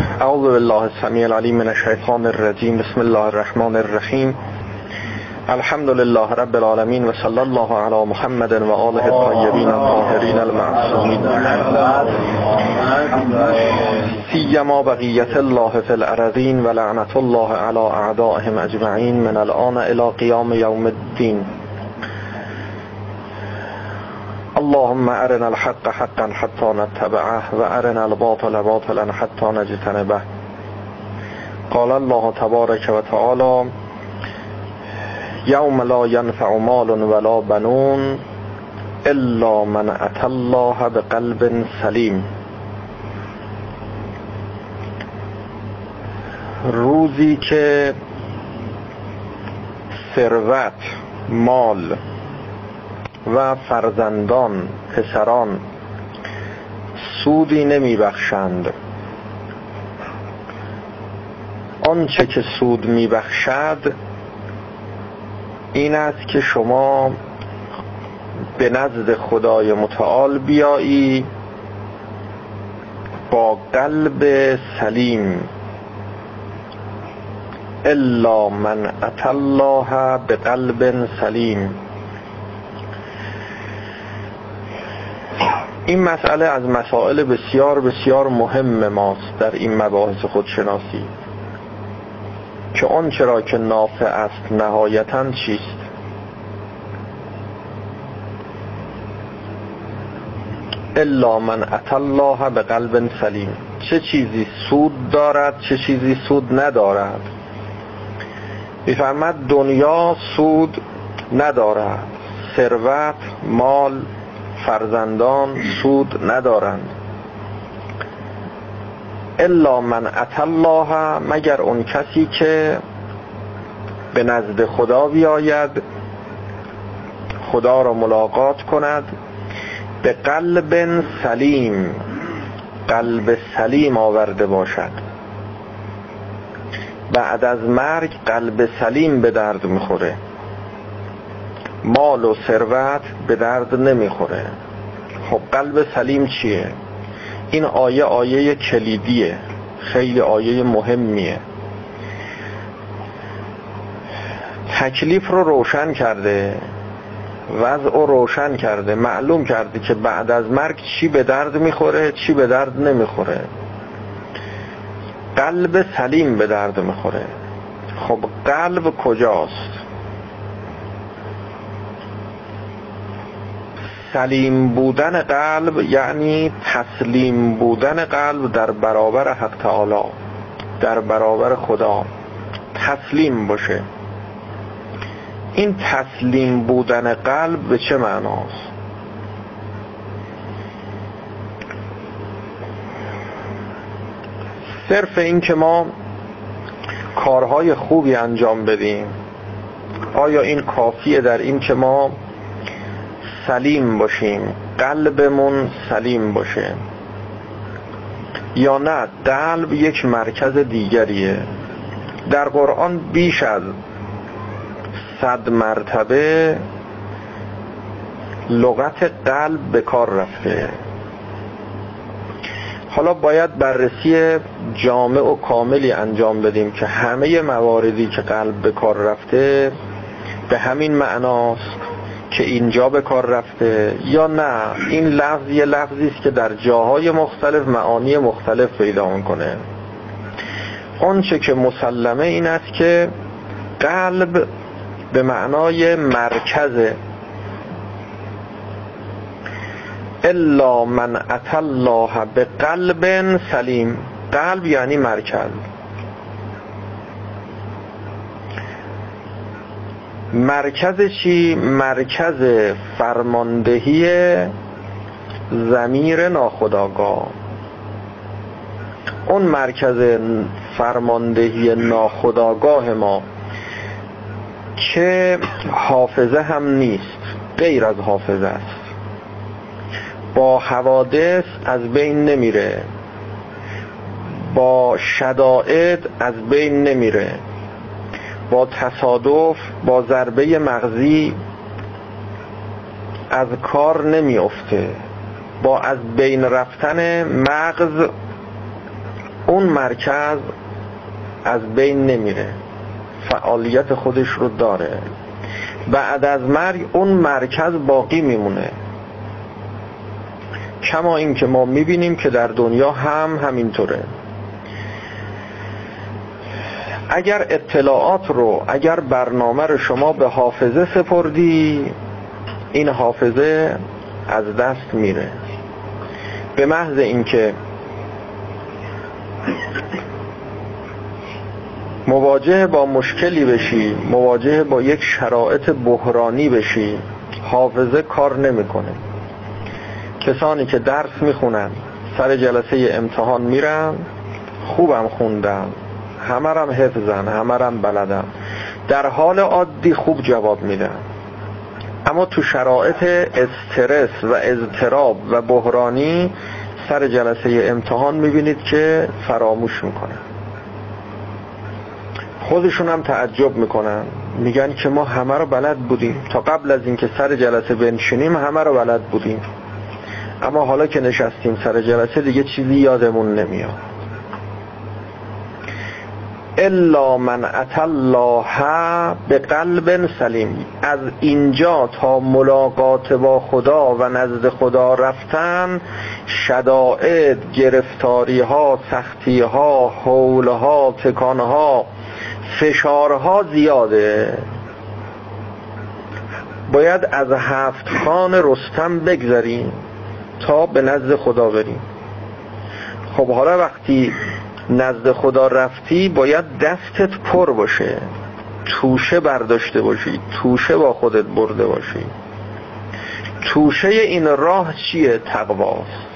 اعوذ بالله السمیع العلیم من الشیطان الرجیم بسم الله الرحمن الرحیم الحمد لله رب العالمین و صلی الله علی محمد و آله الطیبین الطاهرین المعصومین سیما بقیت الله فی الارضین و لعنت الله علی اعدائهم اجمعین من الان الى قیام یوم الدین اللهم ارنا الحق حقا حتى نتبعه و ارنا الباطل باطلا حتى نجتنبه. قال الله تبارك وتعالى یوم لا ینفع مال ولا بنون الا من اتى الله بقلب سلیم روزی که ثروت مال و فرزندان پسران سودی نمی بخشند آنچه که سود می بخشد این است که شما به نزد خدای متعال بیایی با قلب سلیم. الا من اتى الله به قلب سلیم. این مسئله از مسائل بسیار بسیار مهم ماست در این مباحث خودشناسی. که آن چرا که نافع است نهایتا چیست؟ الا من اتى الله به قلب سلیم. چه چیزی سود دارد چه چیزی سود ندارد. میفرمد دنیا سود ندارد. ثروت مال فرزندان سود ندارند. الا من اتى الله مگر اون کسی که به نزد خدا بیاید خدا را ملاقات کند. به قلب سلیم قلب سلیم آورده باشد. بعد از مرگ قلب سلیم به درد می‌خوره. مال و ثروت به درد نمی‌خوره. خب قلب سلیم چیه؟ این آیه آیه کلیدیه. خیلی آیه مهمیه. تکلیف رو روشن کرده وضع رو روشن کرده معلوم کرده که بعد از مرگ چی به درد می‌خوره چی به درد نمی‌خوره. قلب سلیم به درد می‌خوره. خب قلب کجاست؟ سلیم بودن قلب یعنی تسلیم بودن قلب در برابر حق تعالی در برابر خدا. تسلیم باشه. این تسلیم بودن قلب به چه معناست؟ صرف این که ما کارهای خوبی انجام بدیم آیا این کافیه در این که ما سلیم باشیم. قلبمون سلیم باشه. یا نه قلب یک مرکز دیگریه. در قرآن بیش از صد مرتبه لغت قلب به کار رفته. حالا باید بررسی جامع و کاملی انجام بدیم که همه مواردی که قلب به کار رفته به همین معناست. که اینجا به کار رفته یا نه. این لفظ یه لفظی است که در جاهای مختلف معانی مختلف پیدا می‌کنه. آنچه که مسلمه این است که قلب به معنای مرکز الا من الله به قلب سلیم. قلب یعنی مرکز. مرکز چی؟ مرکز فرماندهی زمیر ناخداگاه اون مرکز فرماندهی ناخداگاه ما که حافظه هم نیست غیر از حافظه است. با حوادث از بین نمیره. با شدائد از بین نمیره. با تصادف با ضربه مغزی از کار نمیافته. با از بین رفتن مغز اون مرکز از بین نمیره. فعالیت خودش رو داره. بعد از مرگ اون مرکز باقی میمونه. کما این که ما می‌بینیم که در دنیا هم همینطوره. اگر اطلاعات رو اگر برنامه رو شما به حافظه سپردی این حافظه از دست میره. به محض اینکه مواجه با مشکلی بشی مواجه با یک شرایط بحرانی بشی حافظه کار نمی‌کنه. کسانی که درس می‌خونن سر جلسه امتحان میرن خوبم خوندن همه رم حفظن همه رم بلدن. در حال عادی خوب جواب میدن اما تو شرایط استرس و اضطراب و بحرانی سر جلسه امتحان می‌بینید که فراموش می‌کنن. خودشون هم تعجب می‌کنن. میگن که ما همه رو بلد بودیم. تا قبل از اینکه سر جلسه بنشینیم همه رو بلد بودیم. اما حالا که نشستیم سر جلسه دیگه چیزی یادمون نمیاد. الا من اتى الله به قلب سلیم. از اینجا تا ملاقات با خدا و نزد خدا رفتن شدائد گرفتاری ها سختی ها حول ها تکان ها فشارها زیاده. باید از هفت خان رستم بگذریم تا به نزد خدا بریم. خب حالا وقتی نزد خدا رفتی باید دستت پر باشه. توشه برداشته باشی توشه با خودت برده باشی. توشه این راه چیه؟ تقواست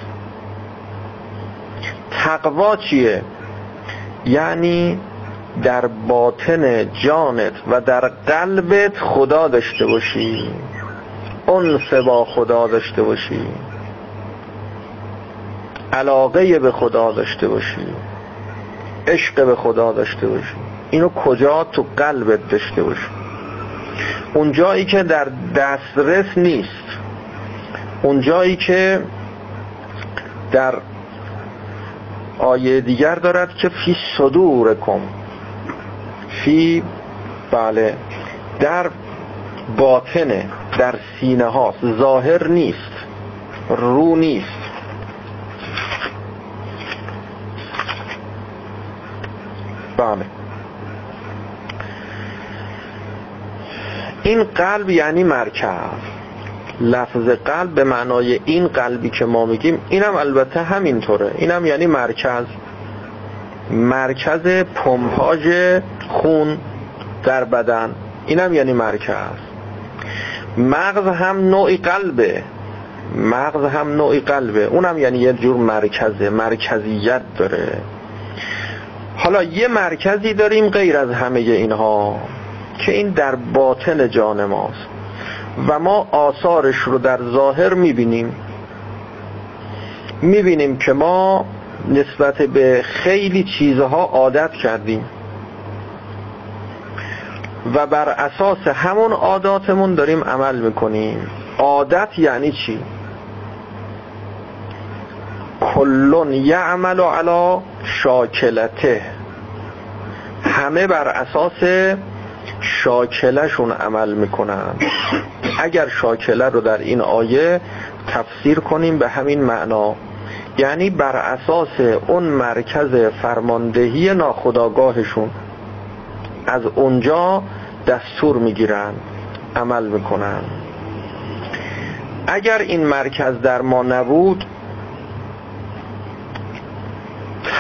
تقوا چیه؟ یعنی در باطن جانت و در قلبت خدا داشته باشی. انس با خدا داشته باشی. علاقه به خدا داشته باشی. عشق به خدا داشته باشی اینو کجا تو قلبت داشته باشی اون جایی که در دسترس نیست. اون جایی که در آیه دیگر دارد که فی صدورکم. فی بله در باطنه در سینه هاست. ظاهر نیست. رو نیست. بله. این قلب یعنی مرکز لفظ قلب به معنای این قلبی که ما میگیم اینم البته همینطوره. اینم یعنی مرکز. مرکز پمپاژ خون در بدن. اینم یعنی مرکز. مغز هم نوعی قلبه. مغز هم نوعی قلبه. اونم یعنی یه جور مرکزه. مرکزیت داره. حالا یه مرکزی داریم غیر از همه اینها که این در باطن جان ماست. و ما آثارش رو در ظاهر می‌بینیم. می‌بینیم که ما نسبت به خیلی چیزها عادت کردیم. و بر اساس همون عاداتمون داریم عمل می‌کنیم. عادت یعنی چی؟ کلون یعمل علی شاکلته. همه بر اساس شاکلشون عمل می‌کنن. اگر شاکله رو در این آیه تفسیر کنیم به همین معنا. یعنی بر اساس اون مرکز فرماندهی ناخداگاهشون از اونجا دستور می‌گیرن عمل می‌کنن. اگر این مرکز در ما نبود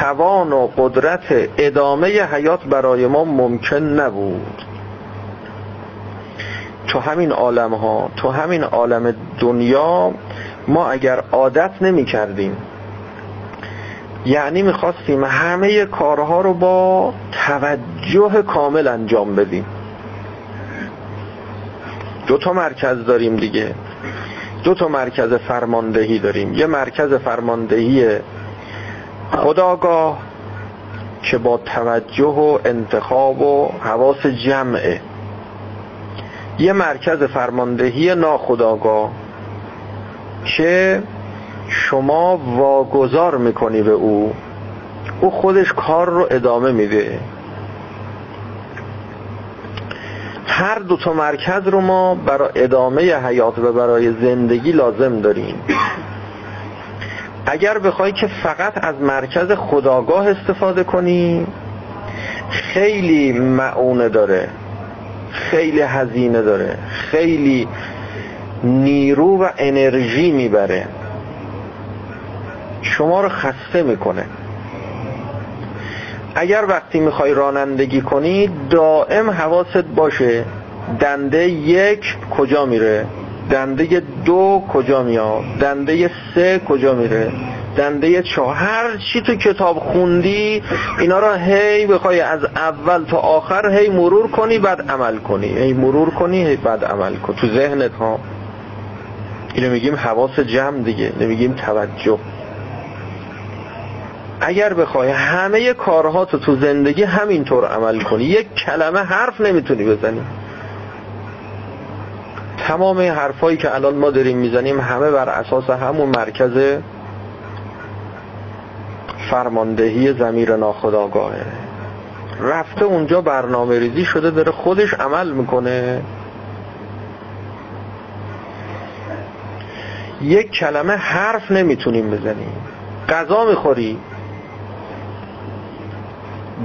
توان و قدرت ادامه حیات برای ما ممکن نبود. تو همین عالم ها تو همین عالم دنیا ما اگر عادت نمی کردیم یعنی می‌خواستیم همه کارها رو با توجه کامل انجام بدیم. دو تا مرکز داریم دیگه. دو تا مرکز فرماندهی داریم. یه مرکز فرماندهی خداگاه که با توجه و انتخاب و حواس جمعه یه مرکز فرماندهی ناخداگاه که شما واگذار می‌کنی به او او خودش کار رو ادامه میده. هر دو تا مرکز رو ما برای ادامه حیات و برای زندگی لازم داریم. اگر بخوای که فقط از مرکز خداگاه استفاده کنی خیلی معونه داره خیلی هزینه داره خیلی نیرو و انرژی می‌بره. شما رو خسته می‌کنه. اگر وقتی می‌خوای رانندگی کنی دائم حواست باشه دنده یک کجا میره؟ دنده دو کجا میاد؟ دنده سه کجا میره؟ دنده چهار؟ هر چی تو کتاب خوندی اینا را هی بخوای از اول تا آخر هی مرور کنی بعد عمل کنی. هی مرور کنی هی بعد عمل کن. تو ذهنت ها. اینو میگیم حواس جمع دیگه نمیگیم توجه. اگر بخوای همه کارها تو تو زندگی همینطور عمل کنی. یک کلمه حرف نمی‌تونی بزنی. تمام حرفایی که الان ما داریم می‌زنیم همه بر اساس همون مرکز فرماندهی زمیر ناخداگاهه رفته اونجا برنامه ریزی شده داره خودش عمل می‌کنه. یک کلمه حرف نمی‌تونیم بزنیم. غذا می‌خوری.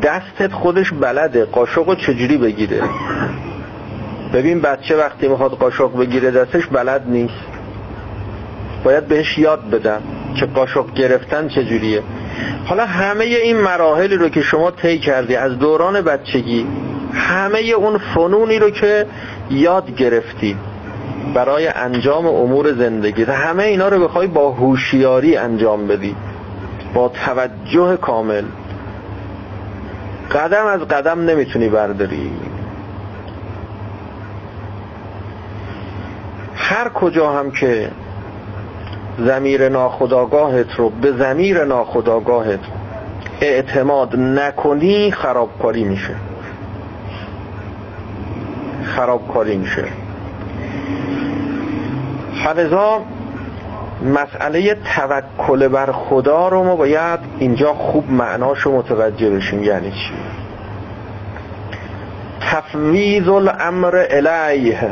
دستت خودش بلده. قاشق چجوری بگیره؟ ببین بچه وقتی می‌خواد قاشق بگیره دستش بلد نیست. باید بهش یاد بدم که قاشق گرفتن چجوریه. حالا همه این مراحلی رو که شما طی کردی از دوران بچگی همه اون فنونی رو که یاد گرفتی برای انجام امور زندگی همه اینا رو بخوای با هوشیاری انجام بدی با توجه کامل. قدم از قدم نمی‌تونی برداری. هر کجا هم که زمیر ناخداگاهت رو به زمیر ناخداگاهت اعتماد نکنی خرابکاری میشه. خرابکاری میشه. فلزا مسئله توکل بر خدا رو ما باید اینجا خوب معناش رو متوجه بشیم. یعنی چی؟ تفویض الامر الیه.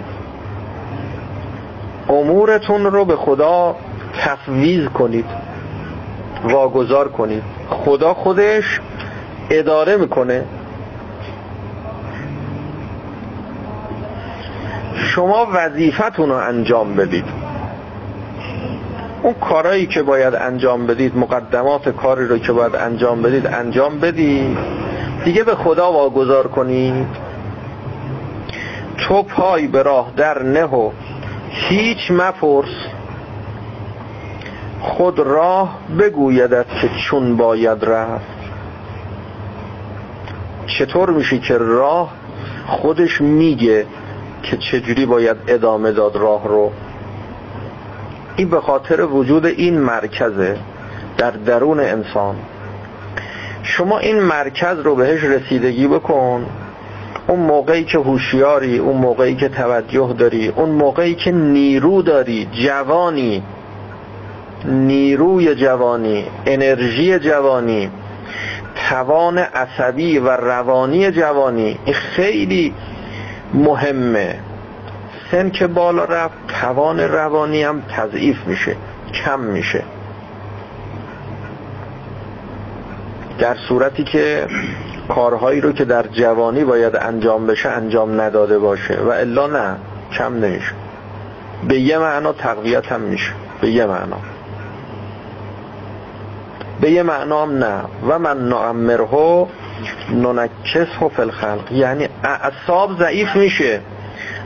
امورتون رو به خدا تفویض کنید واگذار کنید. خدا خودش اداره می‌کنه. شما وظیفتون رو انجام بدید. اون کارهایی که باید انجام بدید مقدمات کاری رو که باید انجام بدید انجام بدید. دیگه به خدا واگذار کنید. تو پای به راه در نه و هیچ مپرس. خود راه بگویدت که چون باید رفت. چطور میشه که راه خودش میگه که چجوری باید ادامه داد راه رو؟ این به خاطر وجود این مرکزه در درون انسان. شما این مرکز رو بهش رسیدگی بکن. اون موقعی که هوشیاری اون موقعی که توجه داری اون موقعی که نیرو داری جوانی نیروی جوانی انرژی جوانی توان عصبی و روانی جوانی این خیلی مهمه. سن که بالا رفت توان روانی هم تضعیف میشه کم میشه. در صورتی که کارهایی رو که در جوانی باید انجام بشه انجام نداده باشه. و الا نه کم نمیشه. به یه معنا تقویت هم میشه. به یه معنا. به یه معنام نه. و من نعمره ننکسه فی الخلق. یعنی اعصاب ضعیف میشه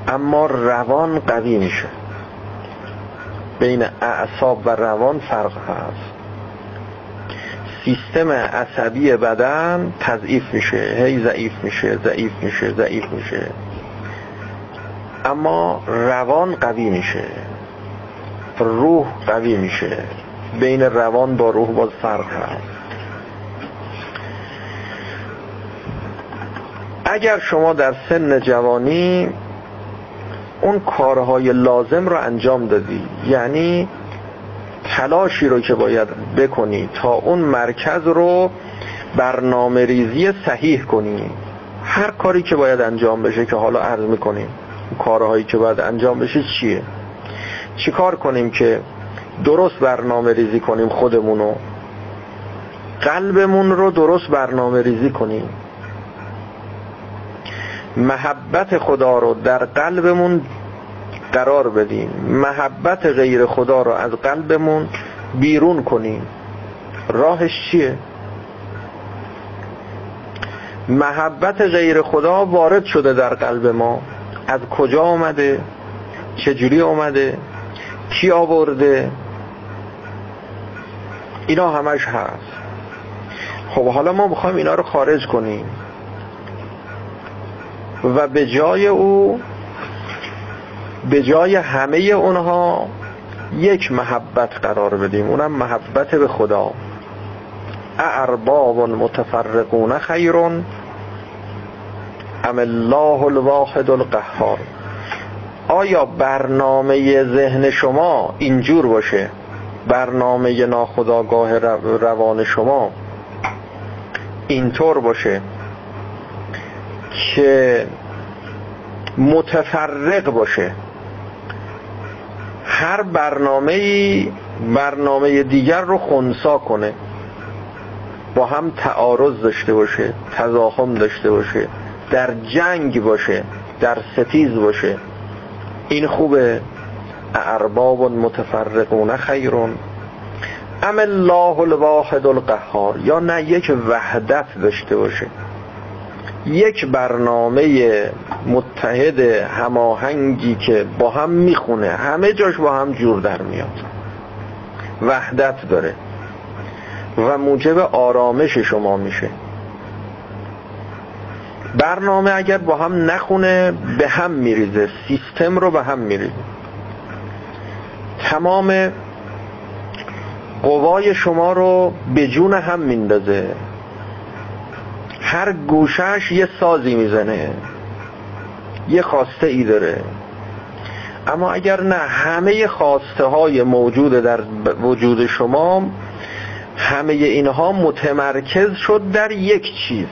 اما روان قوی میشه. بین اعصاب و روان فرق هست. سیستم عصبی بدن تضعیف میشه هی ضعیف میشه ضعیف میشه ضعیف میشه. اما روان قوی میشه روح قوی میشه. بین روان با روح باز فرق هست. اگر شما در سن جوانی اون کارهای لازم رو انجام دادی یعنی تلاشی رو که باید بکنی تا اون مرکز رو برنامه ریزی صحیح کنیم هر کاری که باید انجام بشه که حالا عرض می‌کنیم کارهایی که باید انجام بشه چیه؟ چیکار کنیم که درست برنامه ریزی کنیم خودمونو قلبمون رو درست برنامه ریزی کنیم. محبت خدا رو در قلبمون قرار بدیم محبت غیر خدا رو از قلبمون بیرون کنیم راهش چیه؟ محبت غیر خدا وارد شده در قلب ما. از کجا آمده چجوری آمده کی آورده؟ اینا همش هست. خب حالا ما می‌خوایم اینا رو خارج کنیم. و به جای او به جای همه اونها یک محبت قرار بدیم. اونم محبت به خدا. ارباب متفرقون خیرون. ام الله الواحد القهار. آیا برنامه ذهن شما اینجور باشه؟ برنامه ناخداگاه روان شما اینطور باشه که متفرق باشه. هر برنامه برنامه دیگر رو خونسا کنه. با هم تعارض داشته باشه تضاهم داشته باشه در جنگ باشه در ستیز باشه. این خوبه. ارباب متفرقون خیرون. ام الله الواحد القهار. یا نه یک وحدت داشته باشه. یک برنامه متحد هماهنگی که با هم می‌خونه همه جاش با هم جور در میاد. وحدت داره. و موجب آرامش شما میشه. برنامه اگر با هم نخونه به هم میریزه. سیستم رو به هم میریزه. تمام قوای شما رو به جون هم میندازه. هر گوشش یه سازی می‌زنه. یه خواسته ای داره. اما اگر نه همه خواسته های موجود در وجود شما همه اینها متمرکز شد در یک چیز.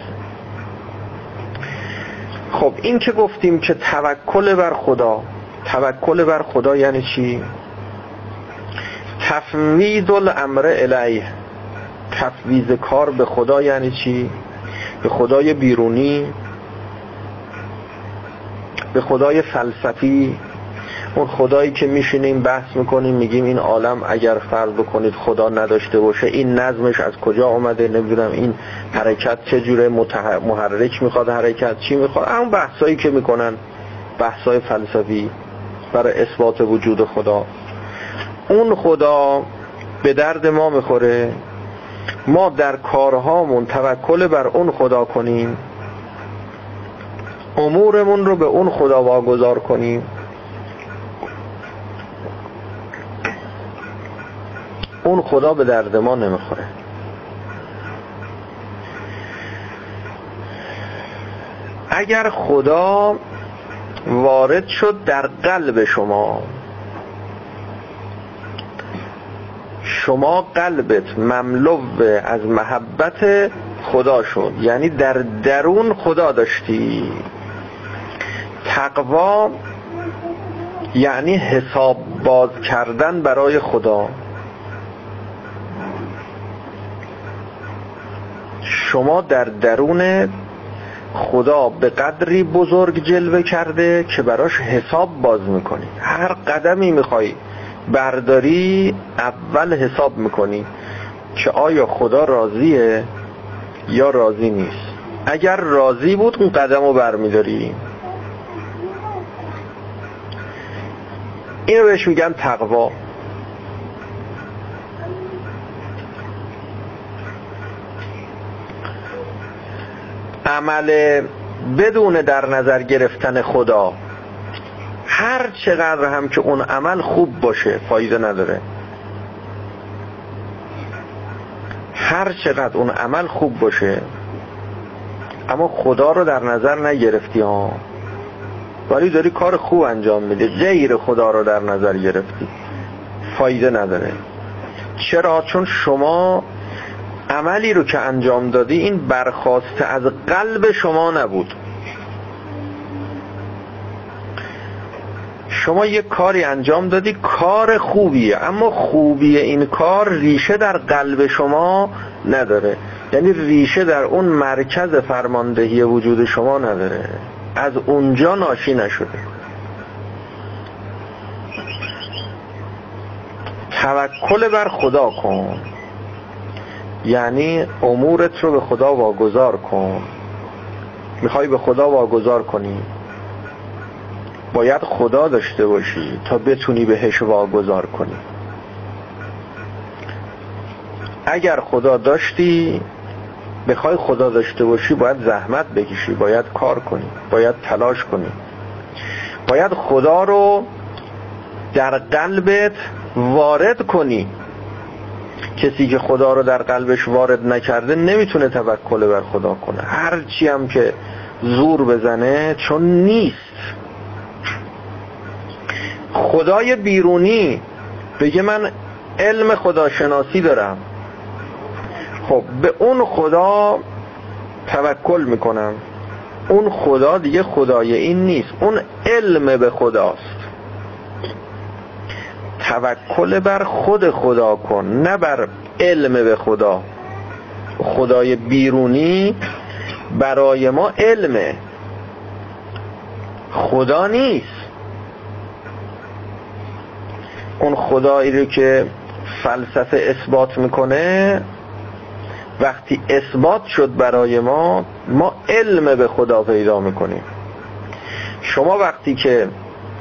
خب این که گفتیم که توکل بر خدا. توکل بر خدا یعنی چی؟ تفویض الامر الیه. تفویض کار به خدا یعنی چی؟ به خدای بیرونی به خدای فلسفی اون خدایی که میشینیم بحث می‌کنیم میگیم این عالم اگر فرض بکنید خدا نداشته باشه این نظمش از کجا آمده نمی‌دونم این حرکت چجوره محرک می‌خواد حرکت چی می‌خواد اون بحثایی که می‌کنن بحثای فلسفی برای اثبات وجود خدا. اون خدا به درد ما می‌خوره. ما در کارهامون توکل بر اون خدا کنیم. امورمون رو به اون خدا واگذار کنیم. اون خدا به درد ما نمی‌خوره. اگر خدا وارد شد در قلب شما شما قلبت مملو از محبت خدا شد یعنی در درون خدا داشتی. تقوا یعنی حساب باز کردن برای خدا. شما در درون خدا به قدری بزرگ جلوه کرده که براش حساب باز می‌کنی. هر قدمی می‌خوای برداری اول حساب می‌کنی که آیا خدا راضیه یا راضی نیست. اگر راضی بود اون قدم رو برمیداری. این رو بهش میگن تقوا. عمل بدون در نظر گرفتن خدا. هر چقدر هم که اون عمل خوب باشه فایده نداره. هر چقدر اون عمل خوب باشه اما خدا رو در نظر نگرفتی ها. ولی داری کار خوب انجام میده غیر خدا رو در نظر گرفتی. فایده نداره. چرا؟ چون شما عملی رو که انجام دادی این برخواسته از قلب شما نبود. شما یک کاری انجام دادی کار خوبیه. اما خوبی این کار ریشه در قلب شما نداره. یعنی ریشه در اون مرکز فرماندهی وجود شما نداره. از اونجا ناشی نشده. توکل بر خدا کن. یعنی امورت رو به خدا واگذار کن. می‌خوای به خدا واگذار کنی. باید خدا داشته باشی تا بتونی بهش واگذار کنی. اگر خدا داشتی بخوای خدا داشته باشی باید زحمت بکشی باید کار کنی باید تلاش کنی. باید خدا رو در قلبت وارد کنی. کسی که خدا رو در قلبش وارد نکرده نمی‌تونه توکل بر خدا کنه. هرچی هم که زور بزنه چون نیست. خدای بیرونی. بگه من علم خداشناسی دارم. خب به اون خدا توکل می‌کنم. اون خدا دیگه خدای این نیست. اون علم به خداست. توکل بر خود خدا کن نه بر علم به خدا. خدای بیرونی برای ما علمه. خدا نیست. اون خدایی رو که فلسفه اثبات می‌کنه وقتی اثبات شد برای ما ما علم به خدا پیدا می‌کنیم. شما وقتی که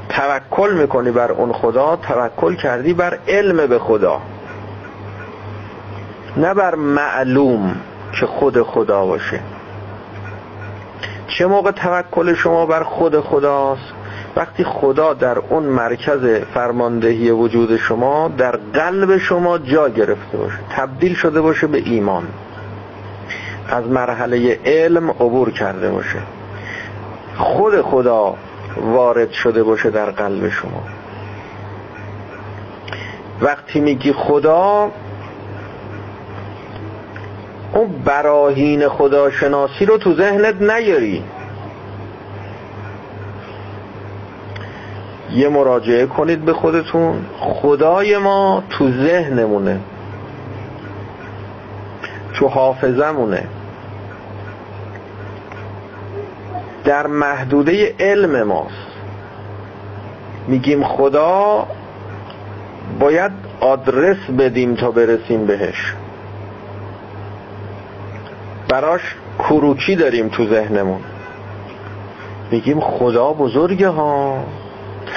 توکل می‌کنی بر اون خدا توکل کردی بر علم به خدا. نه بر معلوم که خود خدا باشه. چه موقع توکل شما بر خود خداست؟ وقتی خدا در اون مرکز فرماندهی وجود شما در قلب شما جا گرفته باشه تبدیل شده باشه به ایمان. از مرحله علم عبور کرده باشه. خود خدا وارد شده باشه در قلب شما. وقتی میگی خدا اون براهین خداشناسی رو تو ذهنت نیاری. یه مراجعه کنید به خودتون. خدای ما تو ذهنمونه. تو حافظمونه در محدوده علم ماست. میگیم خدا باید آدرس بدیم تا برسیم بهش. براش کروکی داریم تو ذهنمون. میگیم خدا بزرگه ها.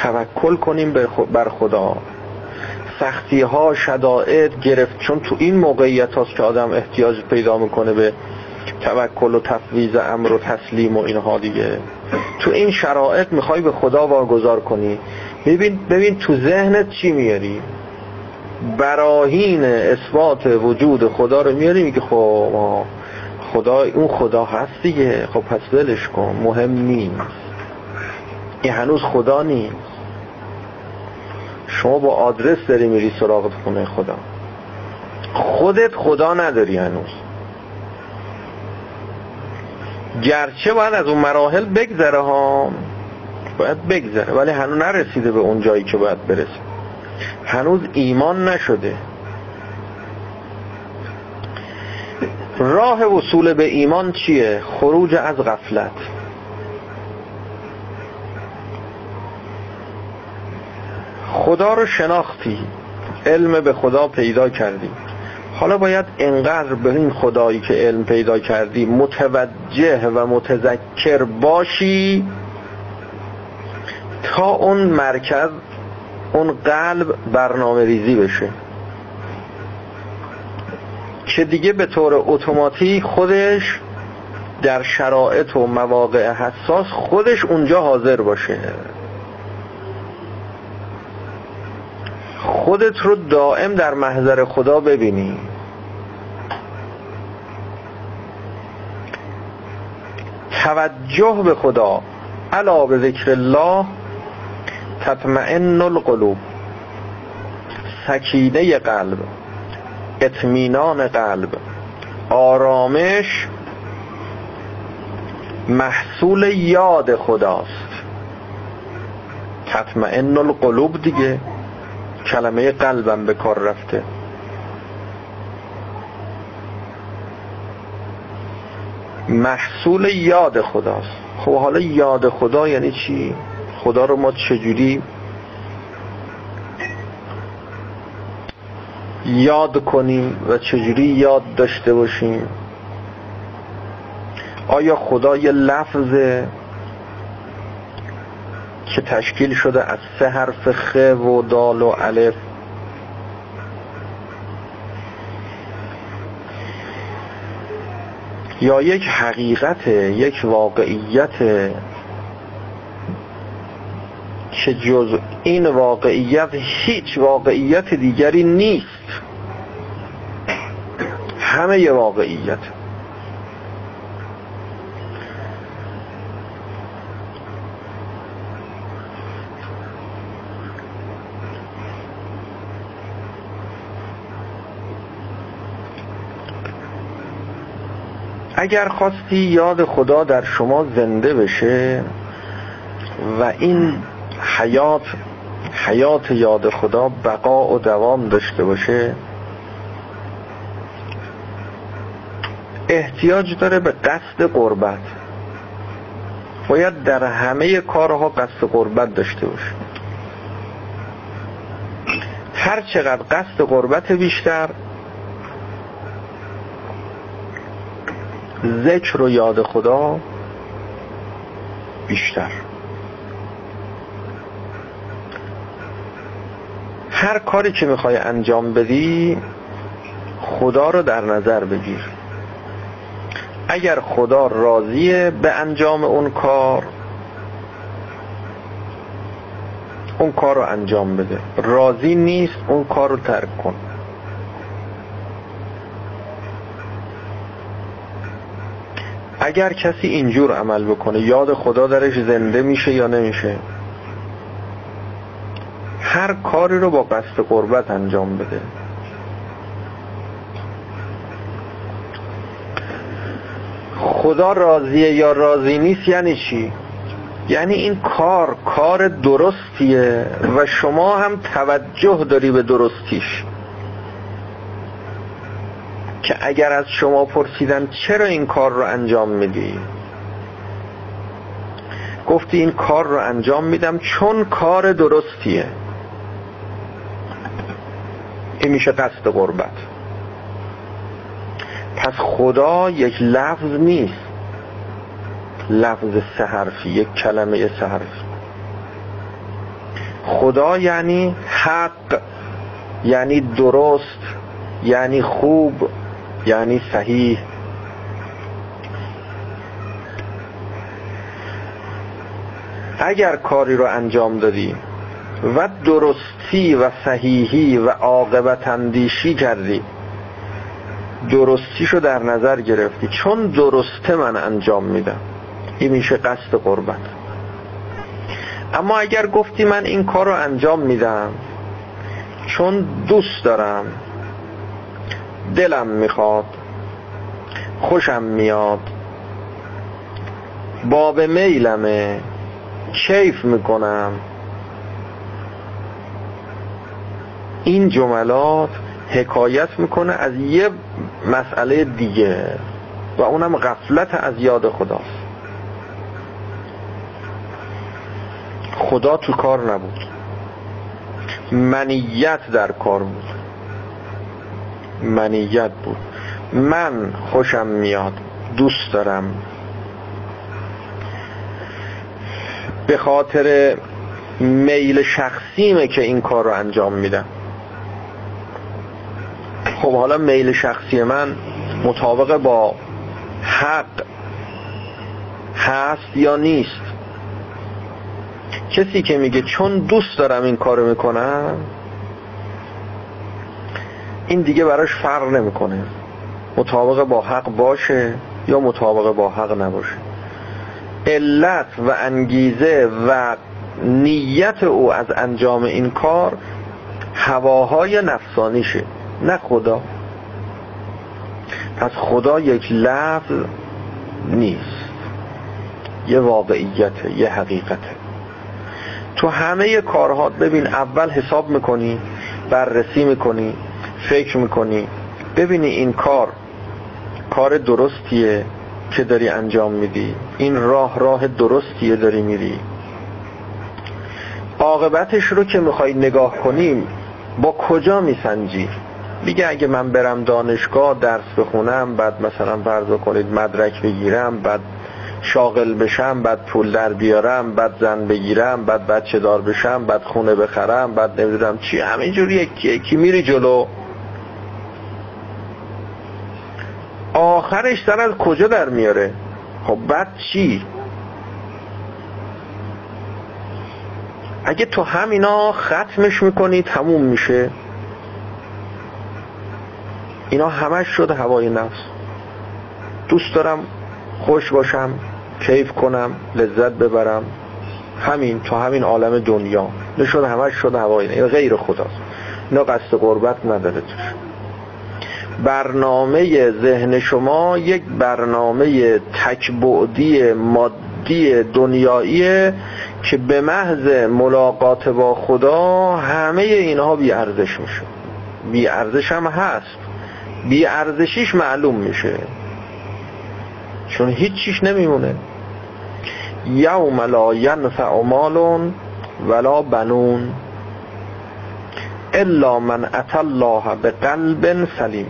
توکل کنیم بر خدا. سختی ها شدائد گرفت. چون تو این موقعیت هاست که آدم احتیاج پیدا می‌کنه به توکل و تفویض امر و تسلیم و اینها دیگه. تو این شرایط می‌خوای به خدا واگذار کنی. ببین ببین تو ذهنت چی میاری؟ براهین اثبات وجود خدا رو میاری؟ میگه خب خدا اون خدا هست دیگه. خب پس ولش کن. مهم نیست. این هنوز خدا نیست. شما با آدرس داری میری سراغ خونه خدا. خودت خدا نداری هنوز. گرچه باید از اون مراحل بگذره ها. باید بگذره ولی هنوز نرسیده به اون جایی که باید برسه. هنوز ایمان نشده. راه وصول به ایمان چیه؟ خروج از غفلت. خدا رو شناختی. علم به خدا پیدا کردی. حالا باید انقدر به این خدایی که علم پیدا کردی متوجه و متذکر باشی تا اون مرکز اون قلب برنامه ریزی بشه. که دیگه به طور اتوماتیک خودش در شرایط و مواقع حساس خودش اونجا حاضر باشه. خودت رو دائم در محضر خدا ببینی. توجه به خدا علا به ذکر الله تطمئن القلوب. سکینه قلب اطمینان قلب. آرامش محصول یاد خداست. تطمئن القلوب دیگه. کلمه قلبم به کار رفته. محصول یاد خداست. خب حالا یاد خدا یعنی چی؟ خدا رو ما چجوری یاد کنیم و چجوری یاد داشته باشیم؟ آیا خدا یه لفظه که تشکیل شده از سه حرف خ و دال و الف. یا یک حقیقت یک واقعیت که جز این واقعیت هیچ واقعیت دیگری نیست. همه ی واقعیت. اگر خواستی یاد خدا در شما زنده بشه و این حیات حیات یاد خدا بقا و دوام داشته باشه احتیاج داره به قصد قربت. باید در همه کارها قصد قربت داشته باشه. هر چقدر قصد قربت بیشتر ذکر و یاد خدا بیشتر. هر کاری که می‌خوای انجام بدی خدا رو در نظر بگیر. اگر خدا راضیه به انجام اون کار اون کار رو انجام بده. راضی نیست اون کار رو ترک کن. اگر کسی اینجور عمل بکنه یاد خدا درش زنده میشه یا نمیشه؟ هر کاری رو با قصد قربت انجام بده. خدا راضیه یا راضی نیست یعنی چی؟ یعنی این کار کار درستیه و شما هم توجه داری به درستیش. که اگر از شما پرسیدن چرا این کار رو انجام میدی؟ گفتی این کار رو انجام میدم چون کار درستیه. این میشه قصد قربت پس خدا یک لفظ نیست. لفظ سه حرفی یک کلمه سه حرفی خدا یعنی حق یعنی درست یعنی خوب. یعنی صحیح. اگر کاری رو انجام دادی و درستی و صحیحی و عاقبت اندیشی کردی درستیشو در نظر گرفتی چون درسته من انجام میدم این میشه قصد قربت. اما اگر گفتی من این کار رو انجام میدم چون دوست دارم دلم می‌خواد خوشم میاد. باب میلمه کیف می‌کنم. این جملات حکایت می‌کنه از یه مسئله دیگه و اونم غفلت از یاد خداست. خدا تو کار نبود. منیت در کار بود. منیت بود. من خوشم میاد دوست دارم. به خاطر میل شخصیمه که این کار رو انجام میدم. خب حالا میل شخصی من مطابق با حق هست یا نیست؟ کسی که میگه چون دوست دارم این کارو می‌کنم این دیگه براش فرق نمی‌کنه. مطابق با حق باشه یا مطابق با حق نباشه. علت و انگیزه و نیت او از انجام این کار هواهای نفسانیشه نه خدا. از خدا یک لفظ نیست. یه واقعیته یه حقیقته. تو همه کارهات ببین اول حساب می‌کنی بررسی می‌کنی فکر می‌کنی؟ ببینی این کار کار درستیه که داری انجام میدی. این راه راه درستیه داری میری. عاقبتش رو که می‌خوای نگاه کنیم با کجا میسنجی؟ میگه اگه من برم دانشگاه درس بخونم بعد مثلا فرض کنید مدرک بگیرم بعد شاغل بشم بعد پول در بیارم بعد زن بگیرم بعد بچه دار بشم بعد خونه بخرم بعد نمی‌دونم چی. همینجوری یکی یکی میری جلو. آخرش سر از کجا در میاره؟ خب بعد چی؟ اگه تو همینا ختمش می‌کنی تموم میشه. اینا همش شد هوای نفس. دوست دارم خوش باشم کیف کنم لذت ببرم. همین تو همین عالم دنیا. نشد همش شد هوای این غیر خداست. اینا قصد قربت نداره توش. برنامه ذهن شما یک برنامه تکبعدی مادی دنیاییه که به محض ملاقات با خدا همه اینها بی ارزش میشه. بی ارزش هم هست. بی ارزشیش معلوم میشه. چون هیچ چیش نمیمونه. یوم لا ینفع مال ولا بنون الا من اتى الله به قلب سلیم.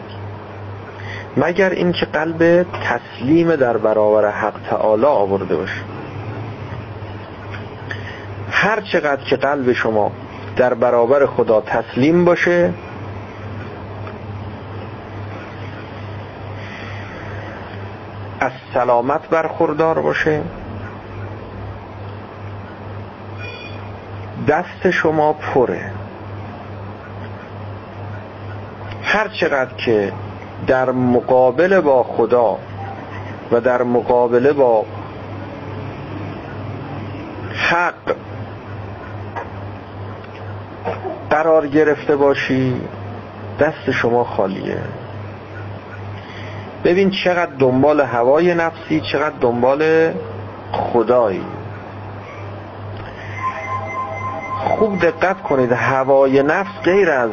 مگر اینکه قلب تسلیم در برابر حق تعالی آورده باشه. هر چقدر که قلب شما در برابر خدا تسلیم باشه از سلامت برخوردار باشه. دست شما پره. هر چقدر که در مقابل با خدا و در مقابله با حق قرار گرفته باشی دست شما خالیه. ببین چقدر دنبال هوای نفسی چقدر دنبال خدایی. خوب دقت کنید هوای نفس غیر از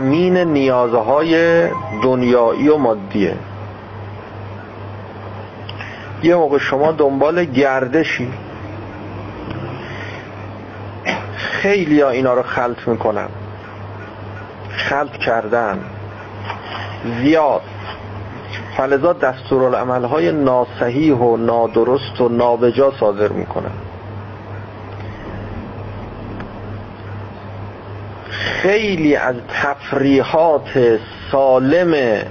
تأمین نیازهای دنیایی و مادیه. یه موقع شما دنبال گردشی. خیلی ها اینا رو خلط می‌کنن. خلط کردن. زیاد. فلذا دستورالعمل های ناسحیح و نادرست و نابجا صادر می‌کنن. خیلی از تفریحات سالم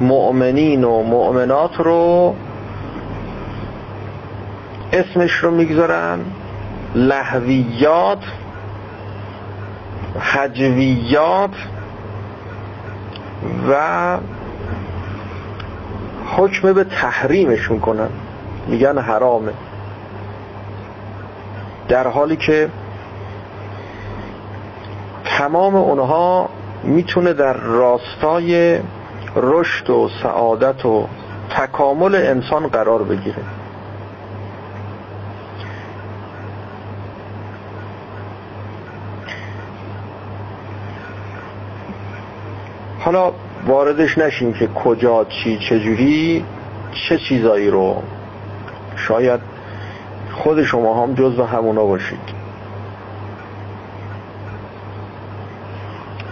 مؤمنین و مؤمنات رو اسمش رو می‌گذارن لحویات حجویات و حکم به تحریمشون کنن. میگن حرامه. در حالی که تمام اونها می‌تونه در راستای رشد و سعادت و تکامل انسان قرار بگیره. حالا واردش نشیم که کجا چی چجوری چه چیزایی رو. شاید خود شما هم جز همونا باشید.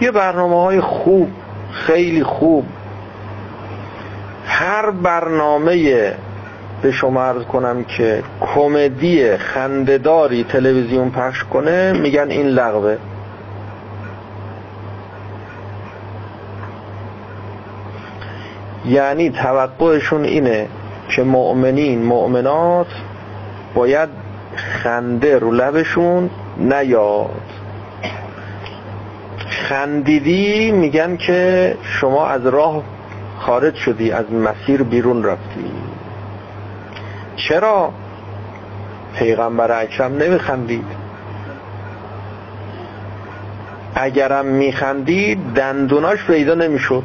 یه برنامه های خوب خیلی خوب. هر برنامه به شما عرض کنم که کمدی خندهداری تلویزیون پخش کنه میگن این لغوه. یعنی توقعشون اینه که مؤمنین مؤمنات باید خنده رو لبشون نیاد. خندیدی میگن که شما از راه خارج شدی از مسیر بیرون رفتی. چرا پیغمبر اکرم نمیخندید اگرم میخندید دندوناش پیدا نمی‌شد.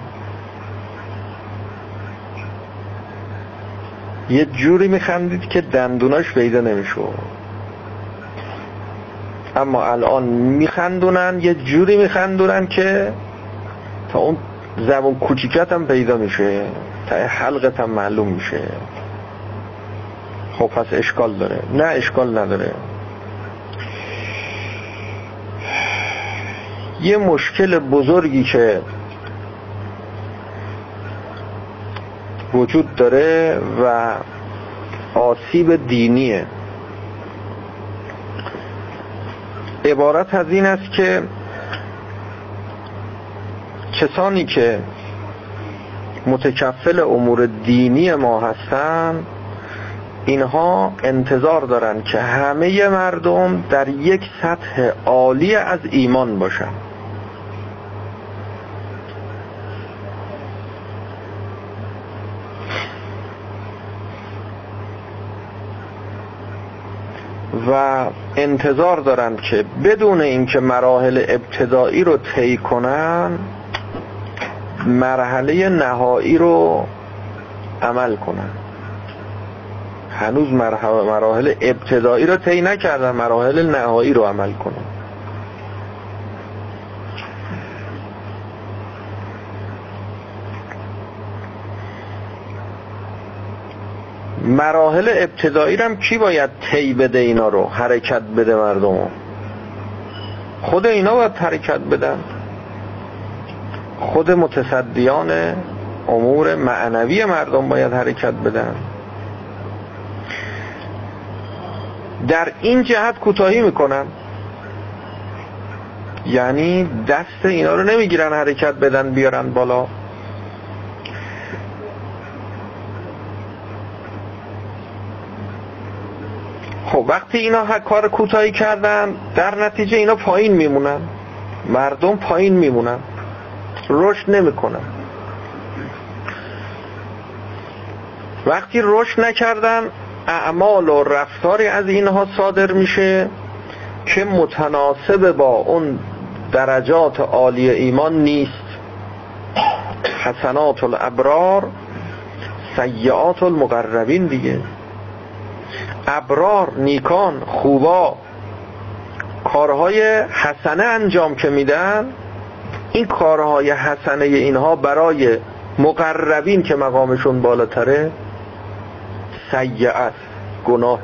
یه جوری میخندید که دندوناش پیدا نمی‌شد. اما الان میخندونن یه جوری میخندونن که تا اون زبون کوچیکت هم پیدا میشه تا حلقت هم معلوم میشه. خب پس اشکال داره. نه اشکال نداره. یه مشکل بزرگی که وجود داره و آسیب دینیه. عبارت از این است که کسانی که متکفل امور دینی ما هستند اینها انتظار دارند که همه مردم در یک سطح عالی از ایمان باشند و انتظار دارند که بدون اینکه مراحل ابتدایی رو طی کنن مرحله نهایی رو عمل کنن. هنوز مراحل ابتدایی رو طی نکردن مراحل نهایی رو عمل کنن. مراحل ابتدایی هم کی باید طی بده اینا رو؟ حرکت بده مردم خود اینا باید حرکت بدن. خود متصدیان امور معنوی مردم باید حرکت بدن. در این جهت کوتاهی می‌کنن. یعنی دست اینا رو نمی‌گیرن حرکت بدن بیارن بالا. وقتی اینا کار کوتاهی کردن در نتیجه اینا پایین میمونن. مردم پایین میمونن. رشد نمی‌کنن. وقتی رشد نکردن اعمال و رفتاری از اینها صادر میشه که متناسب با اون درجات عالی ایمان نیست. حسنات الابرار سیعات المقربین دیگه. ابرار نیکان خوبا کارهای حسنه انجام که میدن این کارهای حسنه اینها برای مقربین که مقامشون بالاتره سیعه است گناه.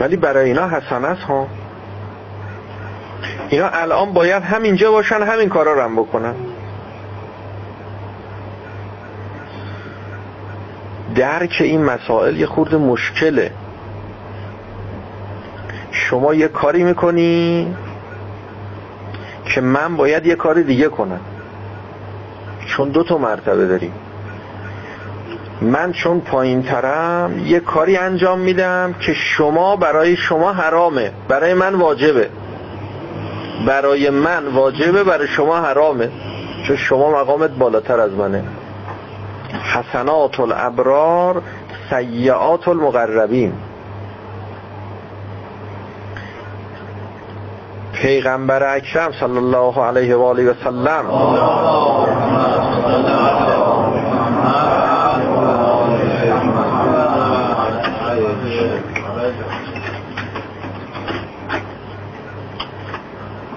ولی برای اینا حسنه است ها. اینا الان باید همینجا باشن همین کارا رو هم بکنن. درک این مسائل یه خورده مشکله. شما یه کاری می‌کنی که من باید یه کاری دیگه کنم. چون دو تا مرتبه داریم. من چون پایین ترم یه کاری انجام میدم که شما برای شما حرامه. برای من واجبه. برای من واجبه برای شما حرامه. چون شما مقامت بالاتر از منه. حسنات الابرار سیعات المقربین پیغمبر اکرم صلی الله علیه و آله و سلم.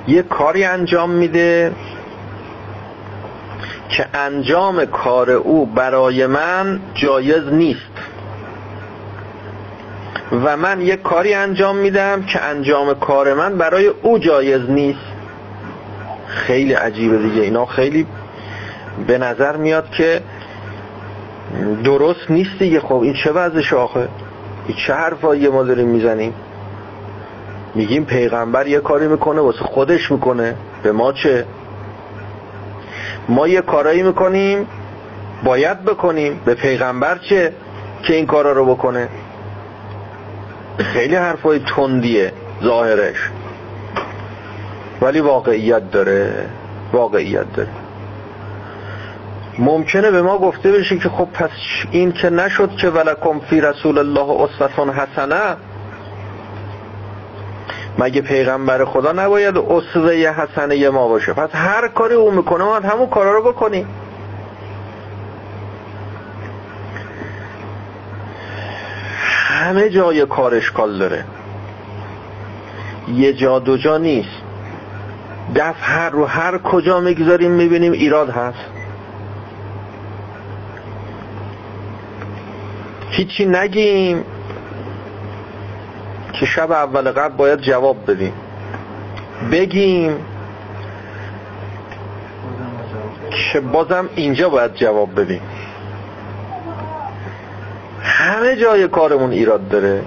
یه کاری انجام میده که انجام کار او برای من جایز نیست. و من یک کاری انجام میدم که انجام کار من برای او جایز نیست. خیلی عجیبه دیگه. اینا خیلی به نظر میاد که درست نیست دیگه. خب این چه وضعش آخه؟ این چه حرفایی ما داریم می‌زنیم؟ میگیم پیغمبر یه کاری می‌کنه واسه خودش می‌کنه. به ما چه؟ ما یه کارایی می‌کنیم باید بکنیم. به پیغمبر چه؟ که این کارا رو بکنه. خیلی حرفای تندیه ظاهرش. ولی واقعیت داره. واقعیت داره. ممکنه به ما گفته بشه که خب پس این که نشد که ولکم فی رسول الله اسوتون حسنه مگه پیغمبر خدا نباید اسوه حسنه ما باشه؟ پس هر کاری او می‌کنه ما همون کارا رو بکنیم. همه جای کار اشکال داره. یه جا دو جا نیست. دست هر رو هر کجا می‌گذاریم می‌بینیم ایراد هست. هیچی نگیم. که شب اول قبل باید جواب بدیم. بگیم که بازم اینجا باید جواب بدیم. همه جای کارمون ایراد داره.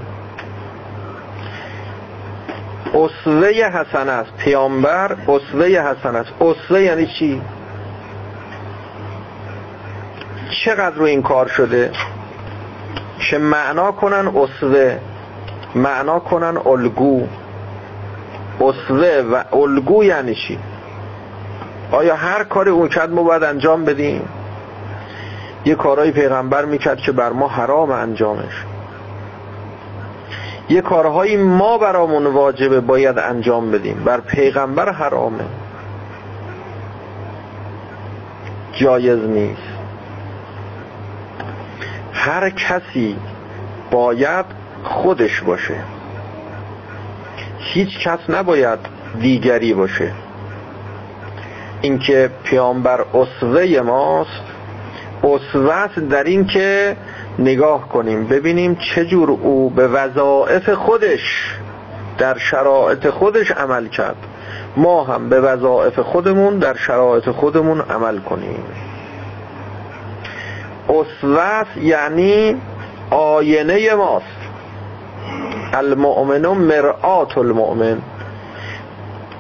اصوه حسن است. پیامبر اصوه حسن است. اصوه یعنی چی؟ چقدر رو این کار شده؟ که معنا کنن اصوه؟ معنا کنن الگو. اصوه و الگو یعنی چی؟ آیا هر کاری اون کرد ما باید انجام بدیم؟ یه کارهای پیغمبر می‌کرد که بر ما حرام انجامش. یه کارهایی ما برامون واجبه باید انجام بدیم. بر پیغمبر حرامه. جایز نیست. هر کسی باید خودش باشه. هیچ کس نباید دیگری باشه. اینکه پیامبر اسوه ماست اسوه در این که نگاه کنیم ببینیم چجور او به وظائف خودش در شرایط خودش عمل کرد. ما هم به وظائف خودمون در شرایط خودمون عمل کنیم. اسوه یعنی آینه ماست. المؤمن مرآت المؤمن.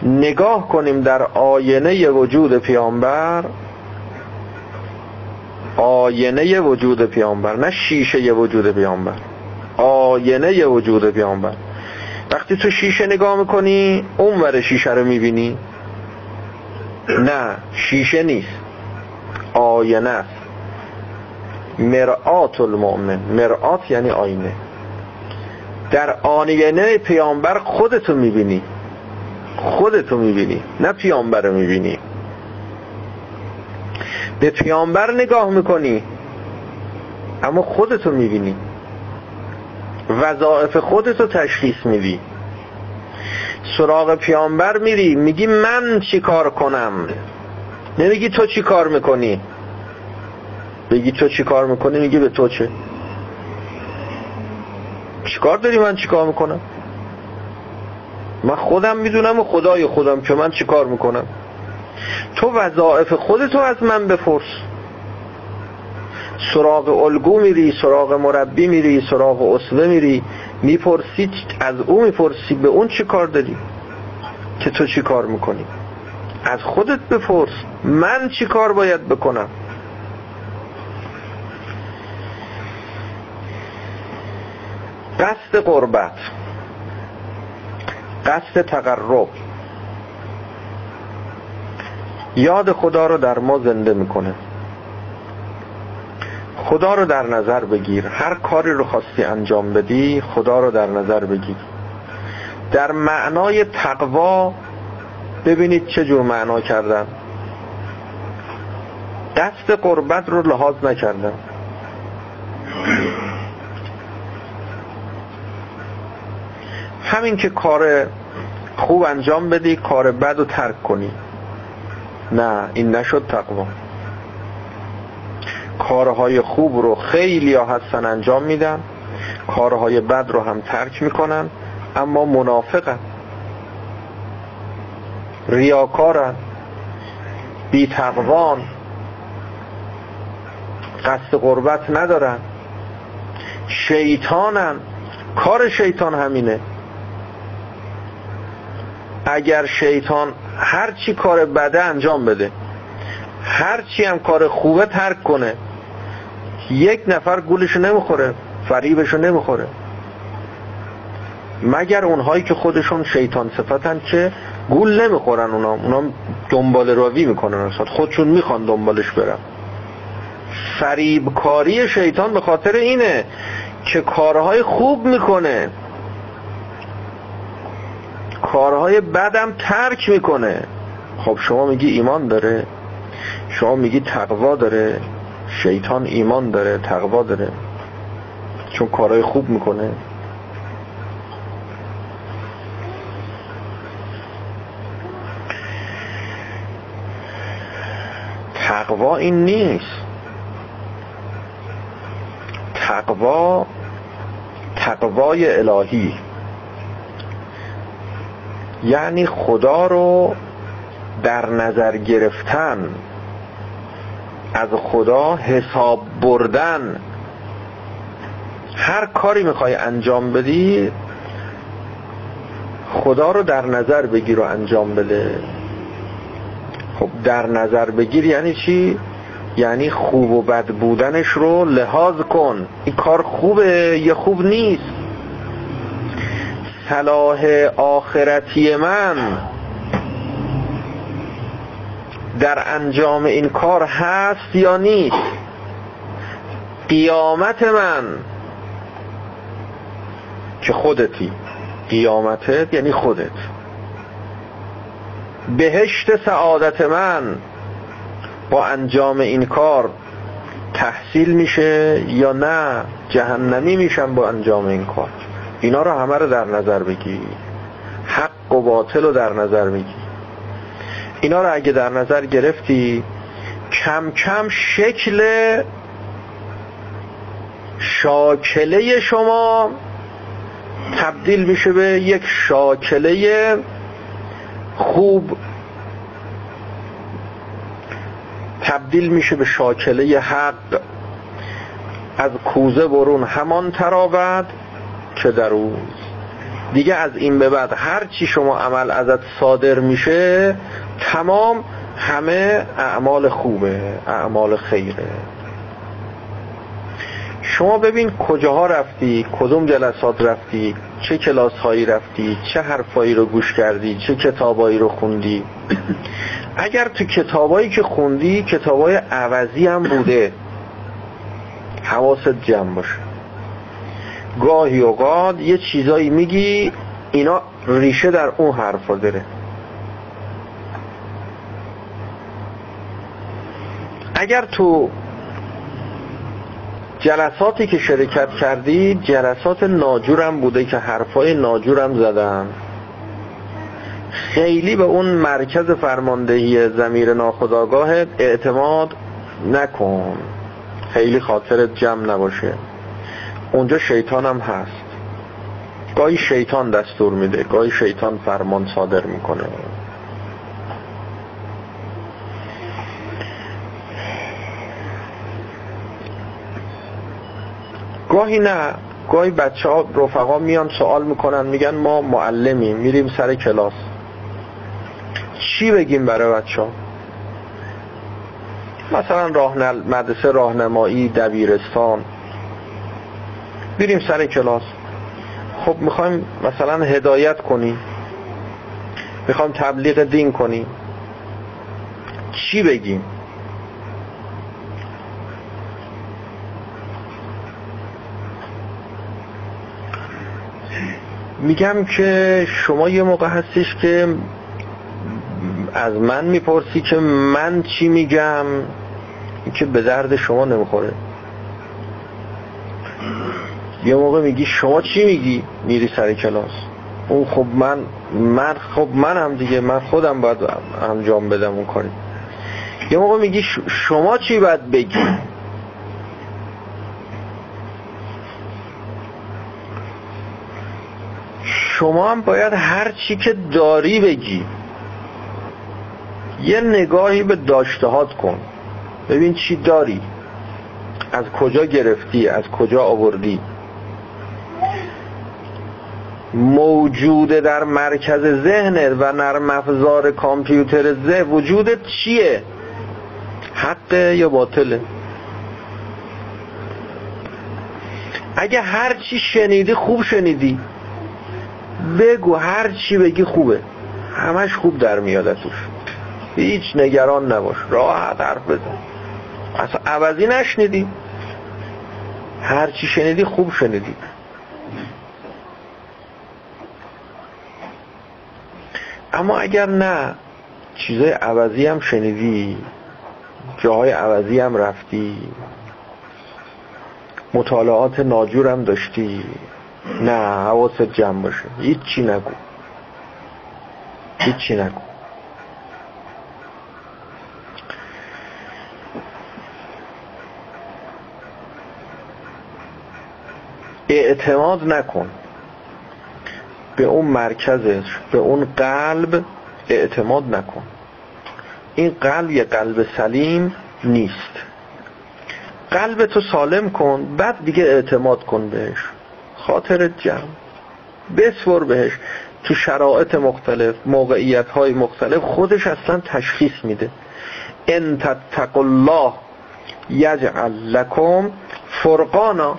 نگاه کنیم در آینه وجود پیامبر. آینه وجود پیامبر نه شیشه وجود پیامبر. آینه وجود پیامبر. وقتی تو شیشه نگاه می‌کنی اون ور شیشه رو می‌بینی. نه شیشه نیست. آینه است. مرآت المؤمن. مرآت یعنی آینه. در آینه پیامبر خودتو می‌بینی. خودتو می‌بینی نه پیامبر رو می‌بینی. به پیامبر نگاه می‌کنی اما خودتو می‌بینی. وظائف خودتو تشخیص میدی. سراغ پیامبر میری میگی من چی کار کنم؟ نمیگی تو چی کار می‌کنی؟ بگی تو چی کار می‌کنی؟ میگی به تو چه؟ چی کار داری من چی کار می‌کنم؟ من خودم می‌دونم و خدای خودم که من چی کار می‌کنم. تو وظائف خودتو از من بپرس. سراغ الگو میری سراغ مربی میری سراغ اصوه میری. می‌پرسی از او می‌پرسی به اون چی کار داری؟ که تو چی کار می‌کنی؟ از خودت بپرس. من چی کار باید بکنم؟ قصد قربت قصد تقرب. یاد خدا رو در ما زنده می‌کنه. خدا رو در نظر بگیر. هر کاری رو خواستی انجام بدی خدا رو در نظر بگیر. در معنای تقوا ببینید چه جور معنا کردن. دست قربت رو لحاظ نکردن. همین که کار خوب انجام بدی کار بد رو ترک کنی. نه این نشد تقوا. کارهای خوب رو خیلی ها هستن انجام میدن کارهای بد رو هم ترک می‌کنن اما منافقن. ریاکارن. بی تقوان قصد قربت ندارن. شیطانن. کار شیطان همینه. اگر شیطان هر چی کار بده انجام بده. هر چی هم کار خوبه ترک کنه. یک نفر گولشو نمی‌خوره فریبشو نمی‌خوره. مگر اونهایی که خودشون شیطان صفتن که گول نمی‌خورن اونا؟ اونا دنبال راوی می‌کنن خودشون می‌خوان دنبالش برن. فریبکاری شیطان به خاطر اینه که کارهای خوب می‌کنه. کارهای بدم ترک می‌کنه. خب شما میگی ایمان داره. شما میگی تقوا داره. شیطان ایمان داره تقوا داره. چون کارهای خوب می‌کنه. تقوا این نیست. تقوا تقوای الهی. یعنی خدا رو در نظر گرفتن از خدا حساب بردن. هر کاری می‌خوای انجام بدی خدا رو در نظر بگیر و انجام بده. خب در نظر بگیر یعنی چی؟ یعنی خوب و بد بودنش رو لحاظ کن. این کار خوبه یا خوب نیست. صلاح آخرتی من در انجام این کار هست یا نیست؟ قیامت من. که خودتی؟ قیامتت یعنی خودت. بهشت سعادت من با انجام این کار تحصیل میشه یا نه؟ جهنمی میشن با انجام این کار. اینا رو همه رو در نظر بگی. حق و باطل رو در نظر بگی. اینا رو اگه در نظر گرفتی کم کم شکل شاکله شما تبدیل میشه به یک شاکله خوب. تبدیل میشه به شاکله حق. از کوزه برون همان تراود که در او دیگه از این به بعد هر چی شما عمل ازت صادر میشه تمام همه اعمال خوبه اعمال خیره. شما ببین کجاها رفتی کدوم جلسات رفتی چه کلاس هایی رفتی چه حرفایی رو گوش کردی چه کتابایی رو خوندی. اگر تو کتابایی که خوندی کتابای عوضی هم بوده حواست جمع باشه. گاهی اوقات یه چیزایی میگی اینا ریشه در اون حرفا داره. اگر تو جلساتی که شرکت کردی جلسات ناجورم بوده که حرفای ناجورم زدن. خیلی به اون مرکز فرماندهی زمیر ناخداگاهت اعتماد نکن. خیلی خاطرت جمع نباشه. اونجا شیطان هم هست. گاهی شیطان دستور میده گاهی شیطان فرمان صادر می‌کنه. گاهی نه گاهی بچه ها رفقا میان سوال می‌کنن میگن ما معلمیم میریم سر کلاس. چی بگیم برای بچه ها؟ مثلا راه مدرسه راهنمایی دبیرستان. میریم سر کلاس. خب می‌خوایم مثلا هدایت کنیم. می‌خوایم تبلیغ دین کنیم. چی بگیم؟ میگم که شما یه موقع هستش که از من می‌پرسی که من چی میگم؟ که به درد شما نمی‌خوره. یه موقع میگی شما چی میگی؟ میری سر کلاس. اون خب من من خب منم دیگه من خودم باید انجام بدم اون کاری. یه موقع میگی شما چی باید بگی؟ شما هم باید هر چی که داری بگی. یه نگاهی به داشتهات کن. ببین چی داری. از کجا گرفتی؟ از کجا آوردی؟ موجوده در مرکز ذهنت و نرم افزار کامپیوتر ذهن وجودت چیه؟ حقه یا باطله؟ اگه هر چی شنیدی خوب شنیدی. بگو هر چی بگی خوبه. همش خوب در میاد توش هیچ نگران نباش. راحت حرف بزن. اصلا عوضی نشنیدی. هر چی شنیدی خوب شنیدی. اما اگر نه چیزای عوضی هم شنیدی جاهای عوضی هم رفتی مطالعات ناجور هم داشتی نه حواست جمع باشه. هیچی نگو. هیچی نگو. اعتماد نکن. به اون مرکزش به اون قلب اعتماد نکن. این قلب یه قلب سلیم نیست. قلب تو سالم کن بعد دیگه اعتماد کن بهش. خاطر جمع. بسور بهش. تو شرایط مختلف موقعیت های مختلف خودش اصلا تشخیص میده. ان تتق الله یجعل لکم فرقانا.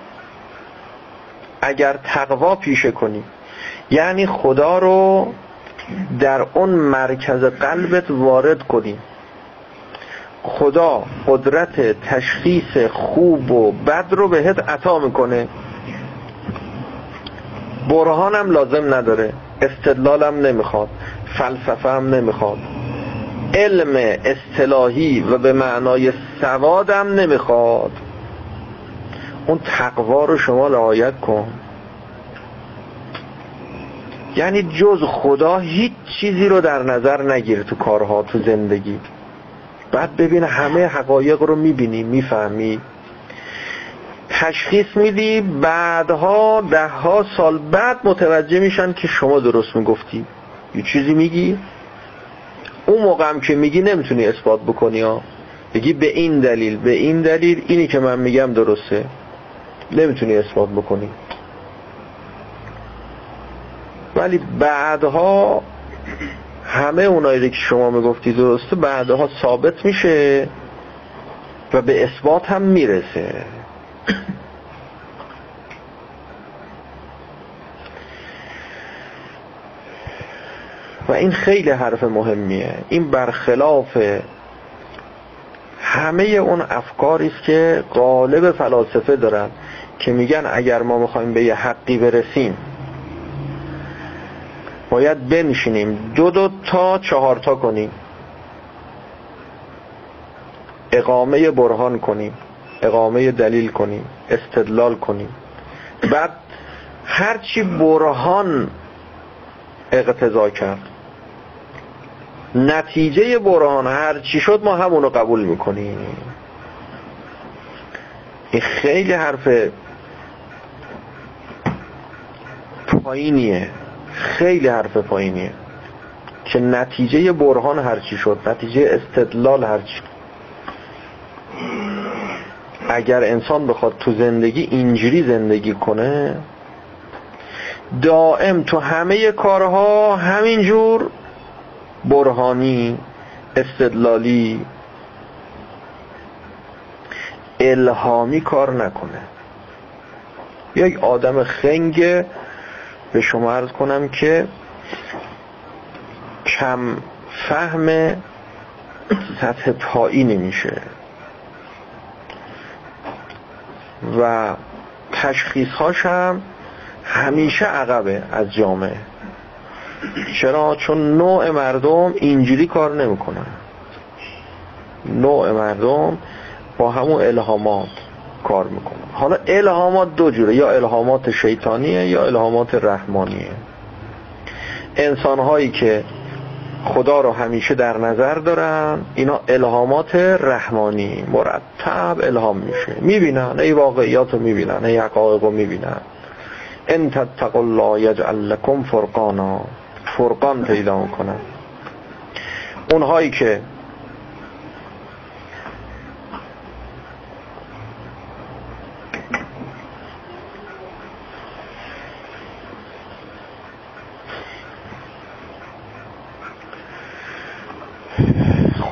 اگر تقوا پیشه کنی یعنی خدا رو در اون مرکز قلبت وارد کنی خدا قدرت تشخیص خوب و بد رو بهت عطا می‌کنه. برهانم لازم نداره استدلالم نمی‌خواد فلسفه هم نمی‌خواد علم اصطلاحی و به معنای سوادم نمی‌خواد. اون تقوا رو شما رعایت کن. یعنی جز خدا هیچ چیزی رو در نظر نگیر تو کارها تو زندگی. بعد ببین همه حقایق رو می‌بینی می‌فهمی. تشخیص میدی بعدها ده ها سال بعد متوجه میشن که شما درست می‌گفتی. یه چیزی میگی. اون موقع هم که میگی نمی‌تونی اثبات بکنی ها. بگی به این دلیل به این دلیل اینی که من میگم درسته. نمی‌تونی اثبات بکنی. ولی بعدها همه اونایی که شما می‌گفتی درسته بعدها ثابت میشه و به اثبات هم می‌رسه. و این خیلی حرف مهمیه. این برخلاف همه اون افکاری است که غالب فلاسفه دارن که میگن اگر ما می‌خوایم به یه حقی برسیم باید بنشینیم. دو دو تا چهار تا کنیم. اقامه برهان کنیم. اقامه دلیل کنیم. استدلال کنیم. بعد هرچی برهان اقتضا کرد. نتیجه برهان هرچی شد ما همونو قبول می‌کنیم. این خیلی حرف پایینیه. خیلی حرف پایینیه. که نتیجه برهان هرچی شد نتیجه استدلال هرچی اگر انسان بخواد تو زندگی اینجوری زندگی کنه دائم تو همه کارها همینجور برهانی استدلالی الهامی کار نکنه. یک آدم خنگ به شما عرض کنم که کم فهم سطح پایینی میشه و تشخیص هم همیشه عقبه از جامعه. چرا؟ چون نوع مردم اینجوری کار نمی‌کنن. نوع مردم با همون الهامات کار می‌کنن. حالا الهامات دو جوره یا الهامات شیطانیه یا الهامات رحمانیه. انسان هایی که خدا رو همیشه در نظر دارن اینا الهامات رحمانی مرتب الهام میشه. می‌بینن ای واقعیات رو می‌بینن ای حقایق رو می‌بینن. ان تتقوا الله یجعل لکم فرقانا فرقان پیدا می‌کنن. اونهایی که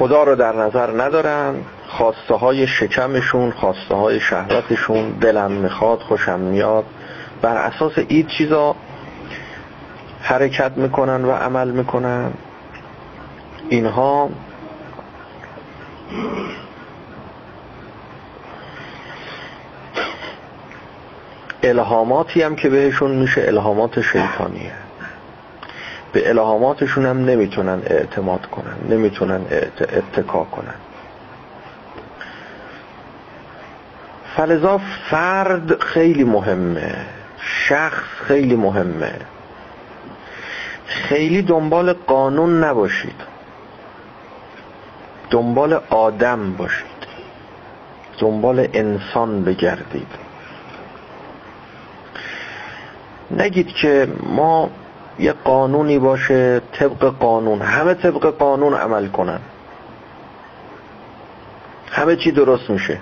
خدا رو در نظر ندارن. خواسته های شکمشون خواسته های شهوتشون دلم می‌خواد خوشم میاد. بر اساس این چیزا حرکت می‌کنن و عمل می‌کنن. اینها الهاماتی هم که بهشون میشه الهامات شیطانیه. به الهاماتشون هم نمی‌تونن اعتماد کنن نمی‌تونن اتکا کنن. فلذا فرد خیلی مهمه شخص خیلی مهمه. خیلی دنبال قانون نباشید. دنبال آدم باشید. دنبال انسان بگردید. نگید که ما یه قانونی باشه طبق قانون. همه طبق قانون عمل کنن. همه چی درست میشه.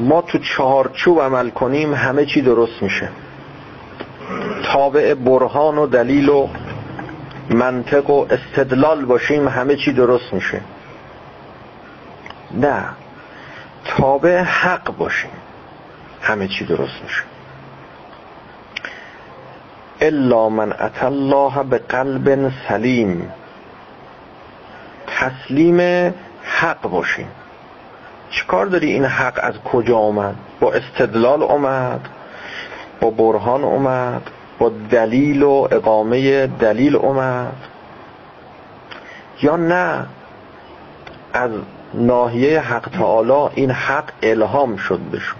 ما تو چهارچوب عمل کنیم همه چی درست میشه. تابع برهان و دلیل و منطق و استدلال باشیم همه چی درست میشه. نه. تابع حق باشیم همه چی درست میشه. الا من اتى الله به قلب سلیم. تسلیم حق باشیم چیکار داری؟ این حق از کجا آمد با استدلال اومد با برهان اومد با دلیل و اقامه دلیل اومد یا نه؟ از ناحیه حق تعالی این حق الهام شد بشون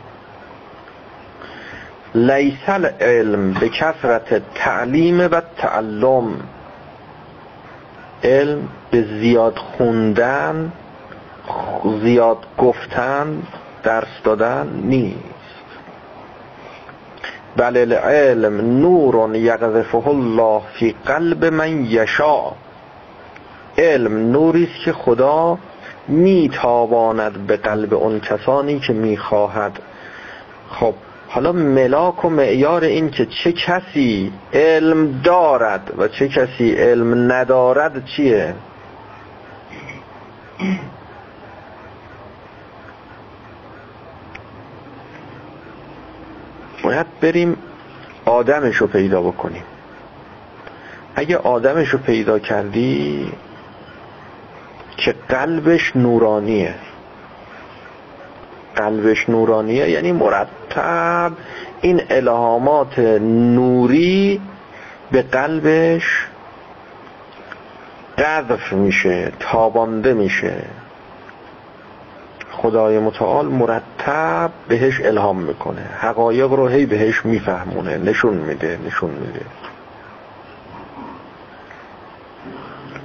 لیسل علم به کثرت تعلیم و تعلم. علم به زیاد خوندن زیاد گفتن درس دادن نیست. بل العلم نور یقذفه الله فی قلب من یشا علم نوری است که خدا میتاباند به قلب اون کسانی که می‌خواهد. خب حالا ملاک و معیار این که چه کسی علم دارد و چه کسی علم ندارد چیه؟ باید بریم آدمش رو پیدا بکنیم. اگه آدمش رو پیدا کردی که قلبش نورانیه. قلبش نورانیه یعنی مرتب این الهامات نوری به قلبش قذف میشه تابانده میشه. خدای متعال مرتب بهش الهام می‌کنه. حقایق رو هی بهش میفهمونه نشون میده نشون میده.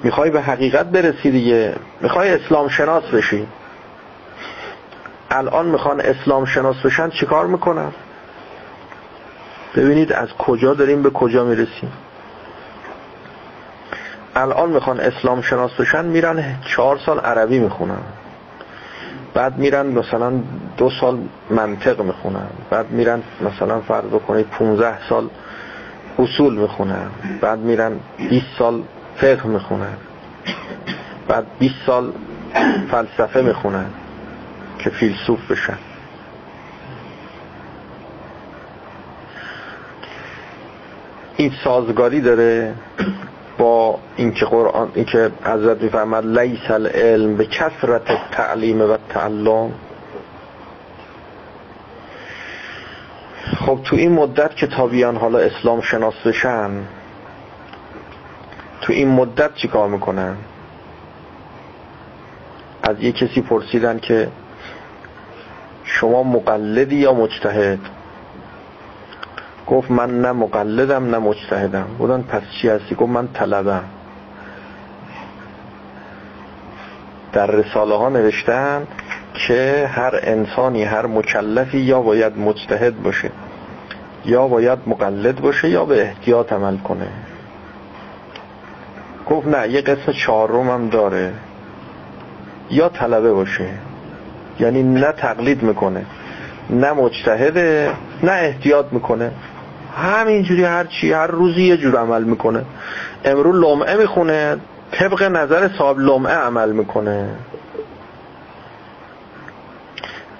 می‌خوای به حقیقت برسی دیگه. می‌خوای اسلام شناس بشی. الان می‌خوان اسلام شناس بشن چیکار می‌کنن؟ ببینید از کجا داریم به کجا می‌رسیم. الان می‌خوان اسلام شناس بشن میرن چهار سال عربی می‌خونن. بعد میرن مثلا دو سال منطق می‌خونن. بعد میرن مثلا فرض بکنید 15 سال اصول می‌خونن. بعد میرن 20 سال فقه می‌خونن. بعد 20 سال فلسفه می‌خونن که فیلسوف بشن. این سازگاری داره با اینکه قرآن اینکه حضرت میفرماد لیس العلم به کثرت تعلیم و تعلم خب تو این مدت که تابیان حالا اسلام شناس بشن تو این مدت چی کار می‌کنن؟ از یه کسی پرسیدن که شما مقلدی یا مجتهد؟ گفت من نه مقلدم نه مجتهدم. بودن پس چی هستی؟ گفت من طلبم. در رساله ها نوشتن که هر انسانی هر مکلفی یا باید مجتهد باشه یا باید مقلد باشه یا به احتیاط عمل کنه. گفت نه یه قسم چهارم هم داره. یا طلبه باشه. یعنی نه تقلید می‌کنه نه مجتهده نه احتیاط می‌کنه. همینجوری هر چی هر روزی یه جور عمل می‌کنه. امرو لمعه می‌خونه طبق نظر صاحب لمعه عمل می‌کنه.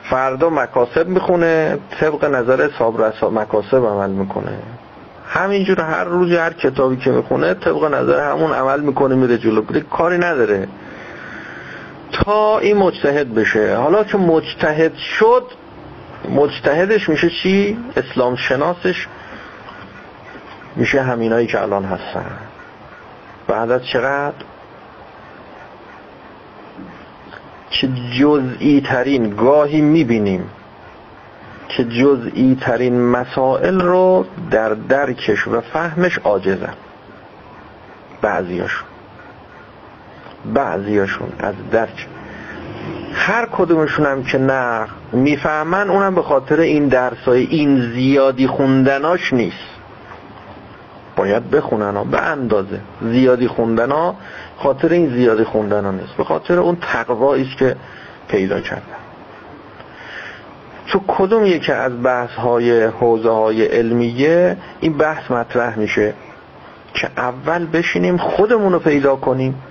فردا مکاسب می‌خونه طبق نظر صاحب مکاسب عمل می‌کنه. همینجور هر روزی هر کتابی که می‌خونه طبق نظر همون عمل می‌کنه میره جلو. کاری نداره. تا این مجتهد بشه. حالا که مجتهد شد مجتهدش میشه چی؟ اسلام شناسش میشه همینایی که الان هستن. بعد از چقدر؟ که جزئی ترین گاهی می‌بینیم. که جزئی ترین مسائل رو در درکش و فهمش عاجزن. بعضیاشون. بعضیاشون از درک. هر کدومشون هم که نه می‌فهمن اونم به خاطر این درسای این زیادی خوندناش نیست. باید بخونن ها به اندازه. زیادی خوندن ها خاطر این زیادی خوندن ها نیست. به خاطر اون تقوایی است که پیدا کردن تو کدوم یکی از بحث های حوزه های علمیه این بحث مطرح میشه که اول بشینیم خودمون رو پیدا کنیم.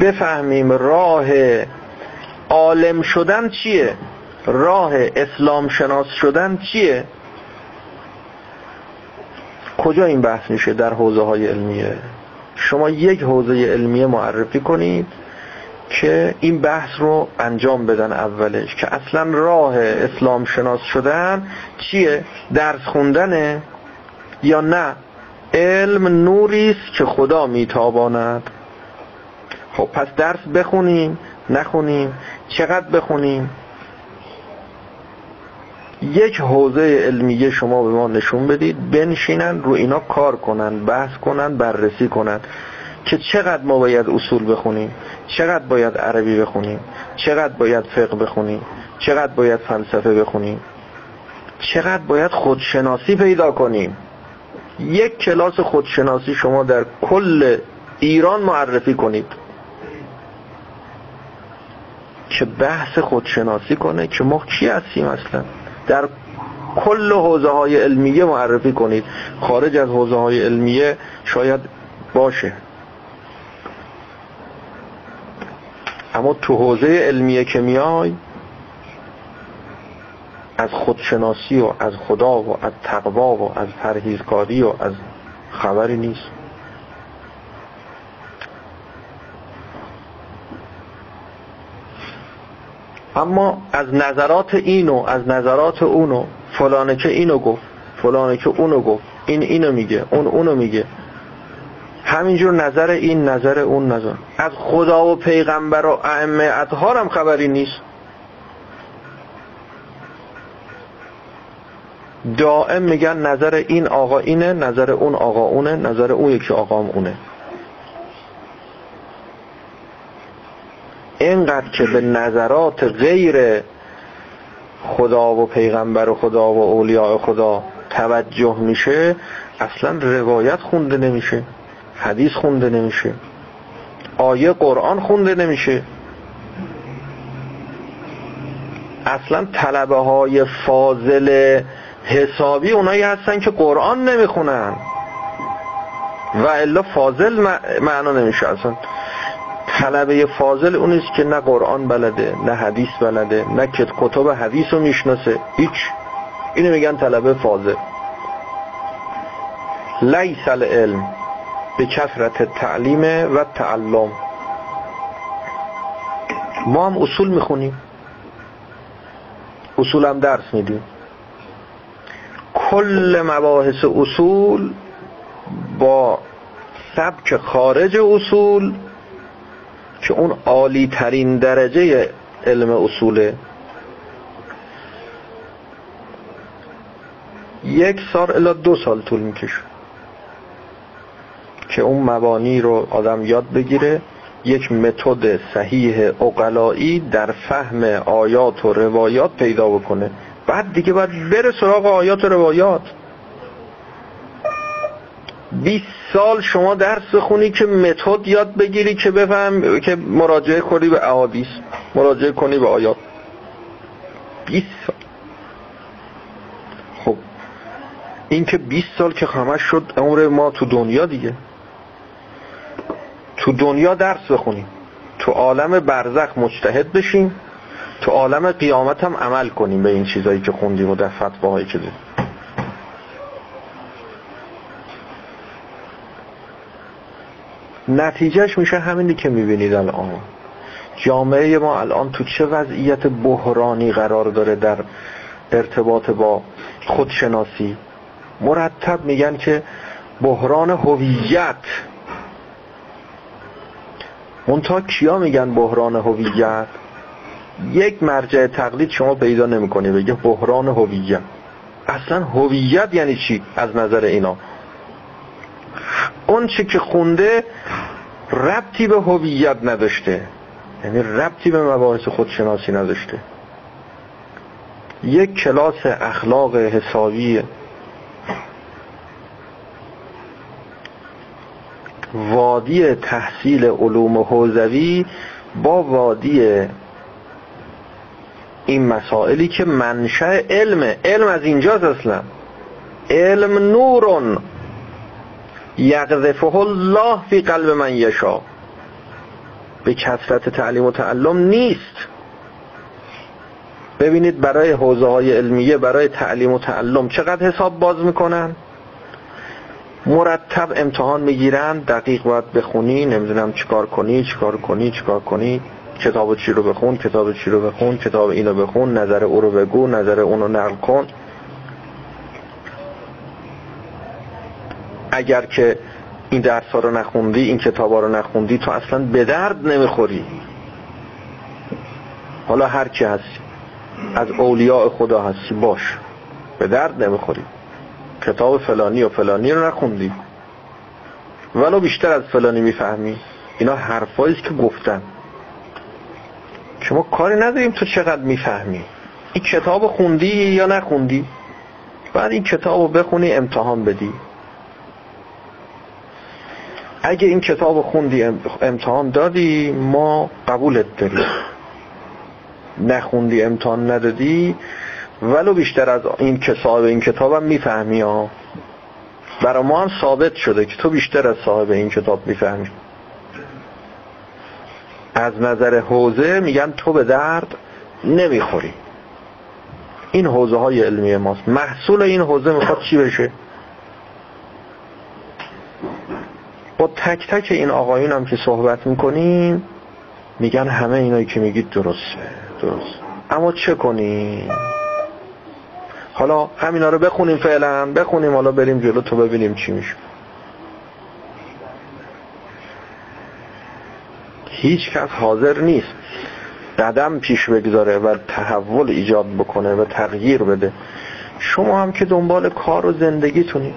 بفهمیم راه عالم شدن چیه؟ راه اسلام شناس شدن چیه؟ کجا این بحث میشه در حوزه های علمیه؟ شما یک حوزه علمیه معرفی کنید. که این بحث رو انجام بدن اولش که اصلا راه اسلام شناس شدن چیه؟ درس خوندنه یا نه؟ علم نوری است که خدا میتاباند. خب پس درس بخونیم نخونیم چقدر بخونیم؟ یک حوزه علمیه شما به ما نشون بدید بنشینن رو اینا کار کنن بحث کنن بررسی کنن. که چقدر ما باید اصول بخونیم چقدر باید عربی بخونیم چقدر باید فقه بخونیم چقدر باید فلسفه بخونیم چقدر باید خودشناسی پیدا کنیم. یک کلاس خودشناسی شما در کل ایران معرفی کنید. که بحث خودشناسی کنه که ما کی هستیم اصلا؟ در کل حوزه های علمیه معرفی کنید. خارج از حوزه های علمیه شاید باشه. اما تو حوزه علمیه که میای از خودشناسی و از خدا و از تقوا و از پرهیزکاری و از خبری نیست. اما از نظرات اینو از نظرات اونو فلانه که اینو گفت فلانه که اونو گفت این اینو میگه اون اونو میگه. همینجور نظر این نظر اون نظر. از خدا و پیغمبر و ائمه اطهار هم خبری نیست. دائم میگن نظر این آقا اینه نظر اون آقا اونه نظر اون یکی آقام اونه. اینقدر که به نظرات غیر خدا و پیغمبر و خدا و اولیاء خدا توجه میشه اصلا روایت خونده نمیشه. حدیث خونده نمیشه. آیه قرآن خونده نمیشه. اصلا طلبه های فاضل حسابی اونایی هستن که قرآن نمی‌خونن. و الا فاضل معنا نمیشه اصلا. طلبه فاضل اونیست که نه قرآن بلده نه حدیث بلده نه کتب حدیث رو می‌شناسه. هیچ. اینو میگن طلبه فاضل. لیس العلم. به کثرت تعلیم و تعلم. ما هم اصول می‌خونیم. اصول هم درس میدیم. کل مباحث اصول با سبک خارج اصول که اون عالی ترین درجه علم اصوله. یک سال الا دو سال طول می‌کشه. که اون مبانی رو آدم یاد بگیره یک متد صحیح اقلایی در فهم آیات و روایات پیدا بکنه. بعد دیگه باید بره سراغ آیات و روایات. 20 سال شما درس بخونی که متد یاد بگیری که بفهم که مراجعه کنی به احادیث مراجعه کنی به آیات. 20 سال. خب این که 20 سال که همش شد عمر ما تو دنیا دیگه. تو دنیا درس بخونیم. تو عالم برزخ مجتهد بشیم. تو عالم قیامت هم عمل کنیم به این چیزایی که خوندیم و در فتواهایی که دیدیم نتیجهش میشه همینی که می‌بینید الان. جامعه ما الان تو چه وضعیت بحرانی قرار داره در ارتباط با خودشناسی؟ مرتب میگن که بحران هویت منتها کیا میگن بحران هویت؟ یک مرجع تقلید شما پیدا نمی‌کنی بگه بحران هویت. اصلا هویت یعنی چی از نظر اینا؟ اون چی که خونده ربطی به هویت نداشته. یعنی ربطی به مباحث خودشناسی نداشته. یک کلاس اخلاق حسابی وادی تحصیل علوم حوزوی با وادی این مسائلی که منشأ علم علم از اینجاست اصلا. علم نورون. یقذفه الله فی قلب من یشا به کسرت تعلیم و تعلم نیست. ببینید برای حوزه های علمیه برای تعلیم و تعلم چقدر حساب باز می‌کنن؟ مرتب امتحان می‌گیرن دقیق باید بخونی نمی‌دونم چیکار کنی چیکار کنی چیکار کنی. کتاب چی رو بخون کتاب چی رو بخون کتاب اینو بخون نظر او رو بگو نظر اونو نقل کن. اگر که این درس ها رو نخوندی این کتاب ها رو نخوندی تو اصلا به درد نمی‌خوری. حالا هر کی هستی از اولیاء خدا هستی باش. به درد نمی‌خوری. کتاب فلانی و فلانی رو نخوندی. ولو بیشتر از فلانی می‌فهمی. اینا حرفایی که گفتن. شما کاری نداریم تو چقدر می‌فهمی. این کتاب خوندی یا نخوندی؟ بعد این کتاب رو بخونی امتحان بدی. اگه این کتاب خوندی امتحان دادی ما قبولت داریم. نخوندی امتحان ندادی ولو بیشتر از این که صاحب این کتاب هم می‌فهمی ها. برای ما هم ثابت شده که تو بیشتر از صاحب این کتاب می‌فهمی. از نظر حوزه میگن تو به درد نمی‌خوری. این حوزه های علمی ماست. محصول این حوزه می‌خواد چی بشه؟ با تک تک این آقایون هم که صحبت می‌کنیم میگن همه اینایی که میگید درسته درست اما چه کنیم؟ حالا همینا رو بخونیم فعلا بخونیم حالا بریم جلو تو ببینیم چی میشه. هیچ کس حاضر نیست قدم پیش بگذاره و تحول ایجاد بکنه و تغییر بده. شما هم که دنبال کار و زندگیتونید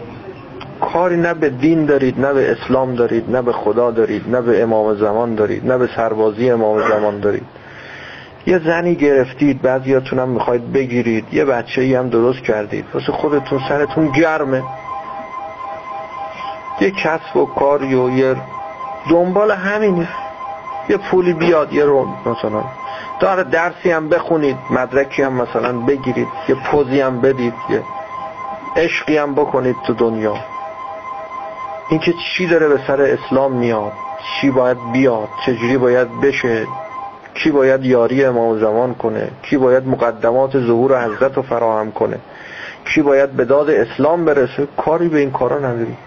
کاری نه به دین دارید نه به اسلام دارید نه به خدا دارید نه به امام زمان دارید نه به سربازی امام زمان دارید. یه زنی گرفتید بعضیاتون هم می‌خواید بگیرید یه بچه ای هم درست کردید. واسه خودتون سرتون گرمه. یه کسب و کاری و یه دنبال همینه یه پولی بیاد یه رو مثلا. داره درسی هم بخونید مدرکی هم مثلا بگیرید یه پوزی هم بدید یه عشقی هم بکنید تو دنیا. اینکه چی داره به سر اسلام میاد چی باید بیاد چجوری باید بشه. کی باید یاری امام زمان کنه؟ کی باید مقدمات ظهور حضرت رو فراهم کنه؟ کی باید به داد اسلام برسه؟ کاری به این کارا نداری.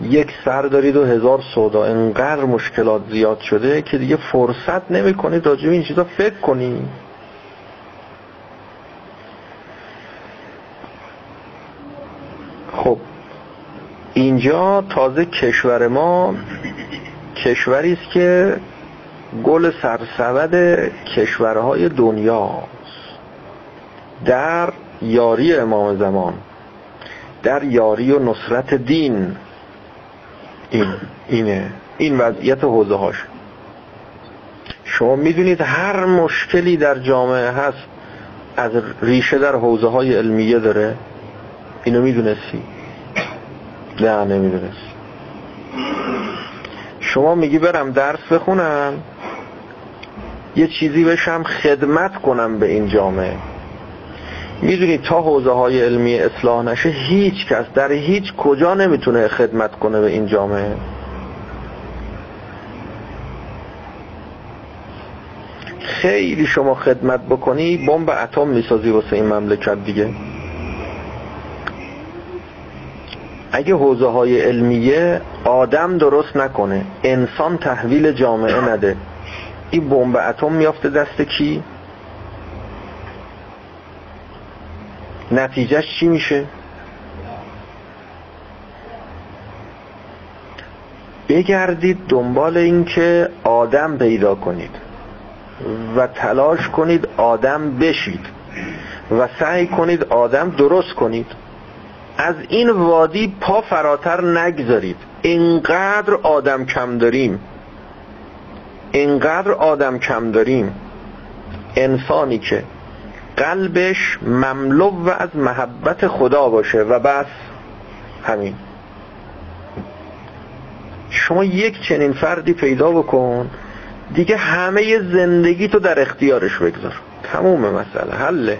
یک سر دارید و هزار سودا. انقدر مشکلات زیاد شده که دیگه فرصت نمی کنید راجع این چیزا فکر کنی. خب اینجا تازه کشور ما کشوری است که گل سرسبد کشورهای دنیاست در یاری امام زمان در یاری و نصرت دین این اینه این وضعیت حوزه هاش شما می‌دونید هر مشکلی در جامعه هست از ریشه در حوزه های علمیه داره. اینو می‌دونستی؟ نه نمی‌دونستی. شما میگی برم درس بخونم؟ یه چیزی بشم خدمت کنم به این جامعه. می‌دونید تا حوزه های علمی اصلاح نشه هیچ کس در هیچ کجا نمی‌تونه خدمت کنه به این جامعه. خیلی شما خدمت بکنی بمب اتم می‌سازی واسه این مملکت دیگه. اگه حوزه های علمیه آدم درست نکنه انسان تحویل جامعه نده این بمب اتم میافته دست کی؟ نتیجهش چی میشه؟ بگردید دنبال این که آدم پیدا کنید و تلاش کنید آدم بشید و سعی کنید آدم درست کنید. از این وادی پا فراتر نگذارید. اینقدر آدم کم داریم. اینقدر آدم کم داریم. انسانی که قلبش مملو و از محبت خدا باشه و بس همین. شما یک چنین فردی پیدا بکن دیگه همه زندگی تو در اختیارش بگذار. تموم مسئله حله.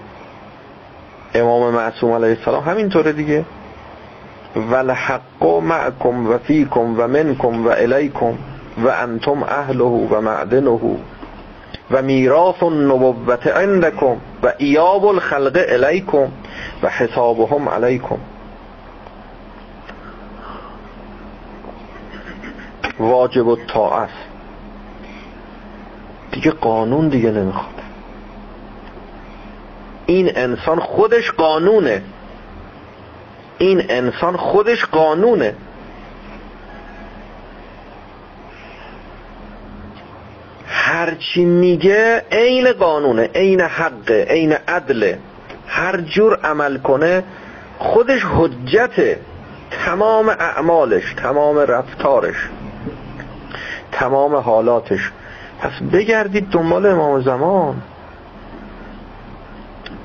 امام معصوم علیه السلام. همینطوره دیگه. ولحق معکم و فیکم و منکم و الیکم و انتم اهله و معدنه و میراث النبوت عندکم و ایاب الخلق الیکم و حسابهم علیکم. واجب الطاعت. دیگه قانون دیگه نمی‌خواد. این انسان خودش قانونه. این انسان خودش قانونه. هرچی میگه عین قانونه عین حقه عین عدله. هر جور عمل کنه خودش حجته. تمام اعمالش تمام رفتارش تمام حالاتش. پس بگردید دنبال امام زمان.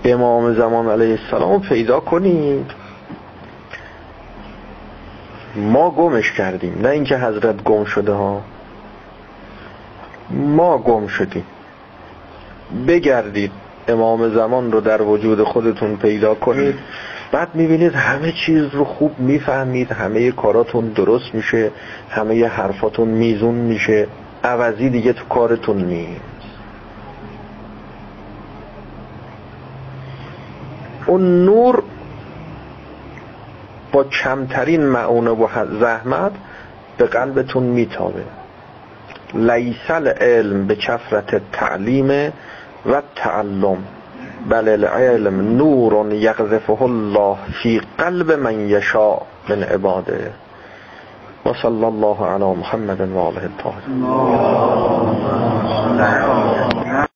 امام زمان علیه السلام پیدا کنید ما گمش کردیم نه اینکه حضرت گم شده ها. ما گم شدیم. بگردید امام زمان رو در وجود خودتون پیدا کنید. بعد می‌بینید همه چیز رو خوب می‌فهمید همه کاراتون درست میشه همه حرفاتون میزون میشه. عوضی دیگه تو کارتون نیست. اون نور با کمترین معونه و زحمت به قلبتون میتابه. لیسل علم به کفرت تعلیم و تعلم. بل العلم نور یغذفه الله فی قلب من یشاء من عباده. و صلی الله علی محمد و آله الطاهرین.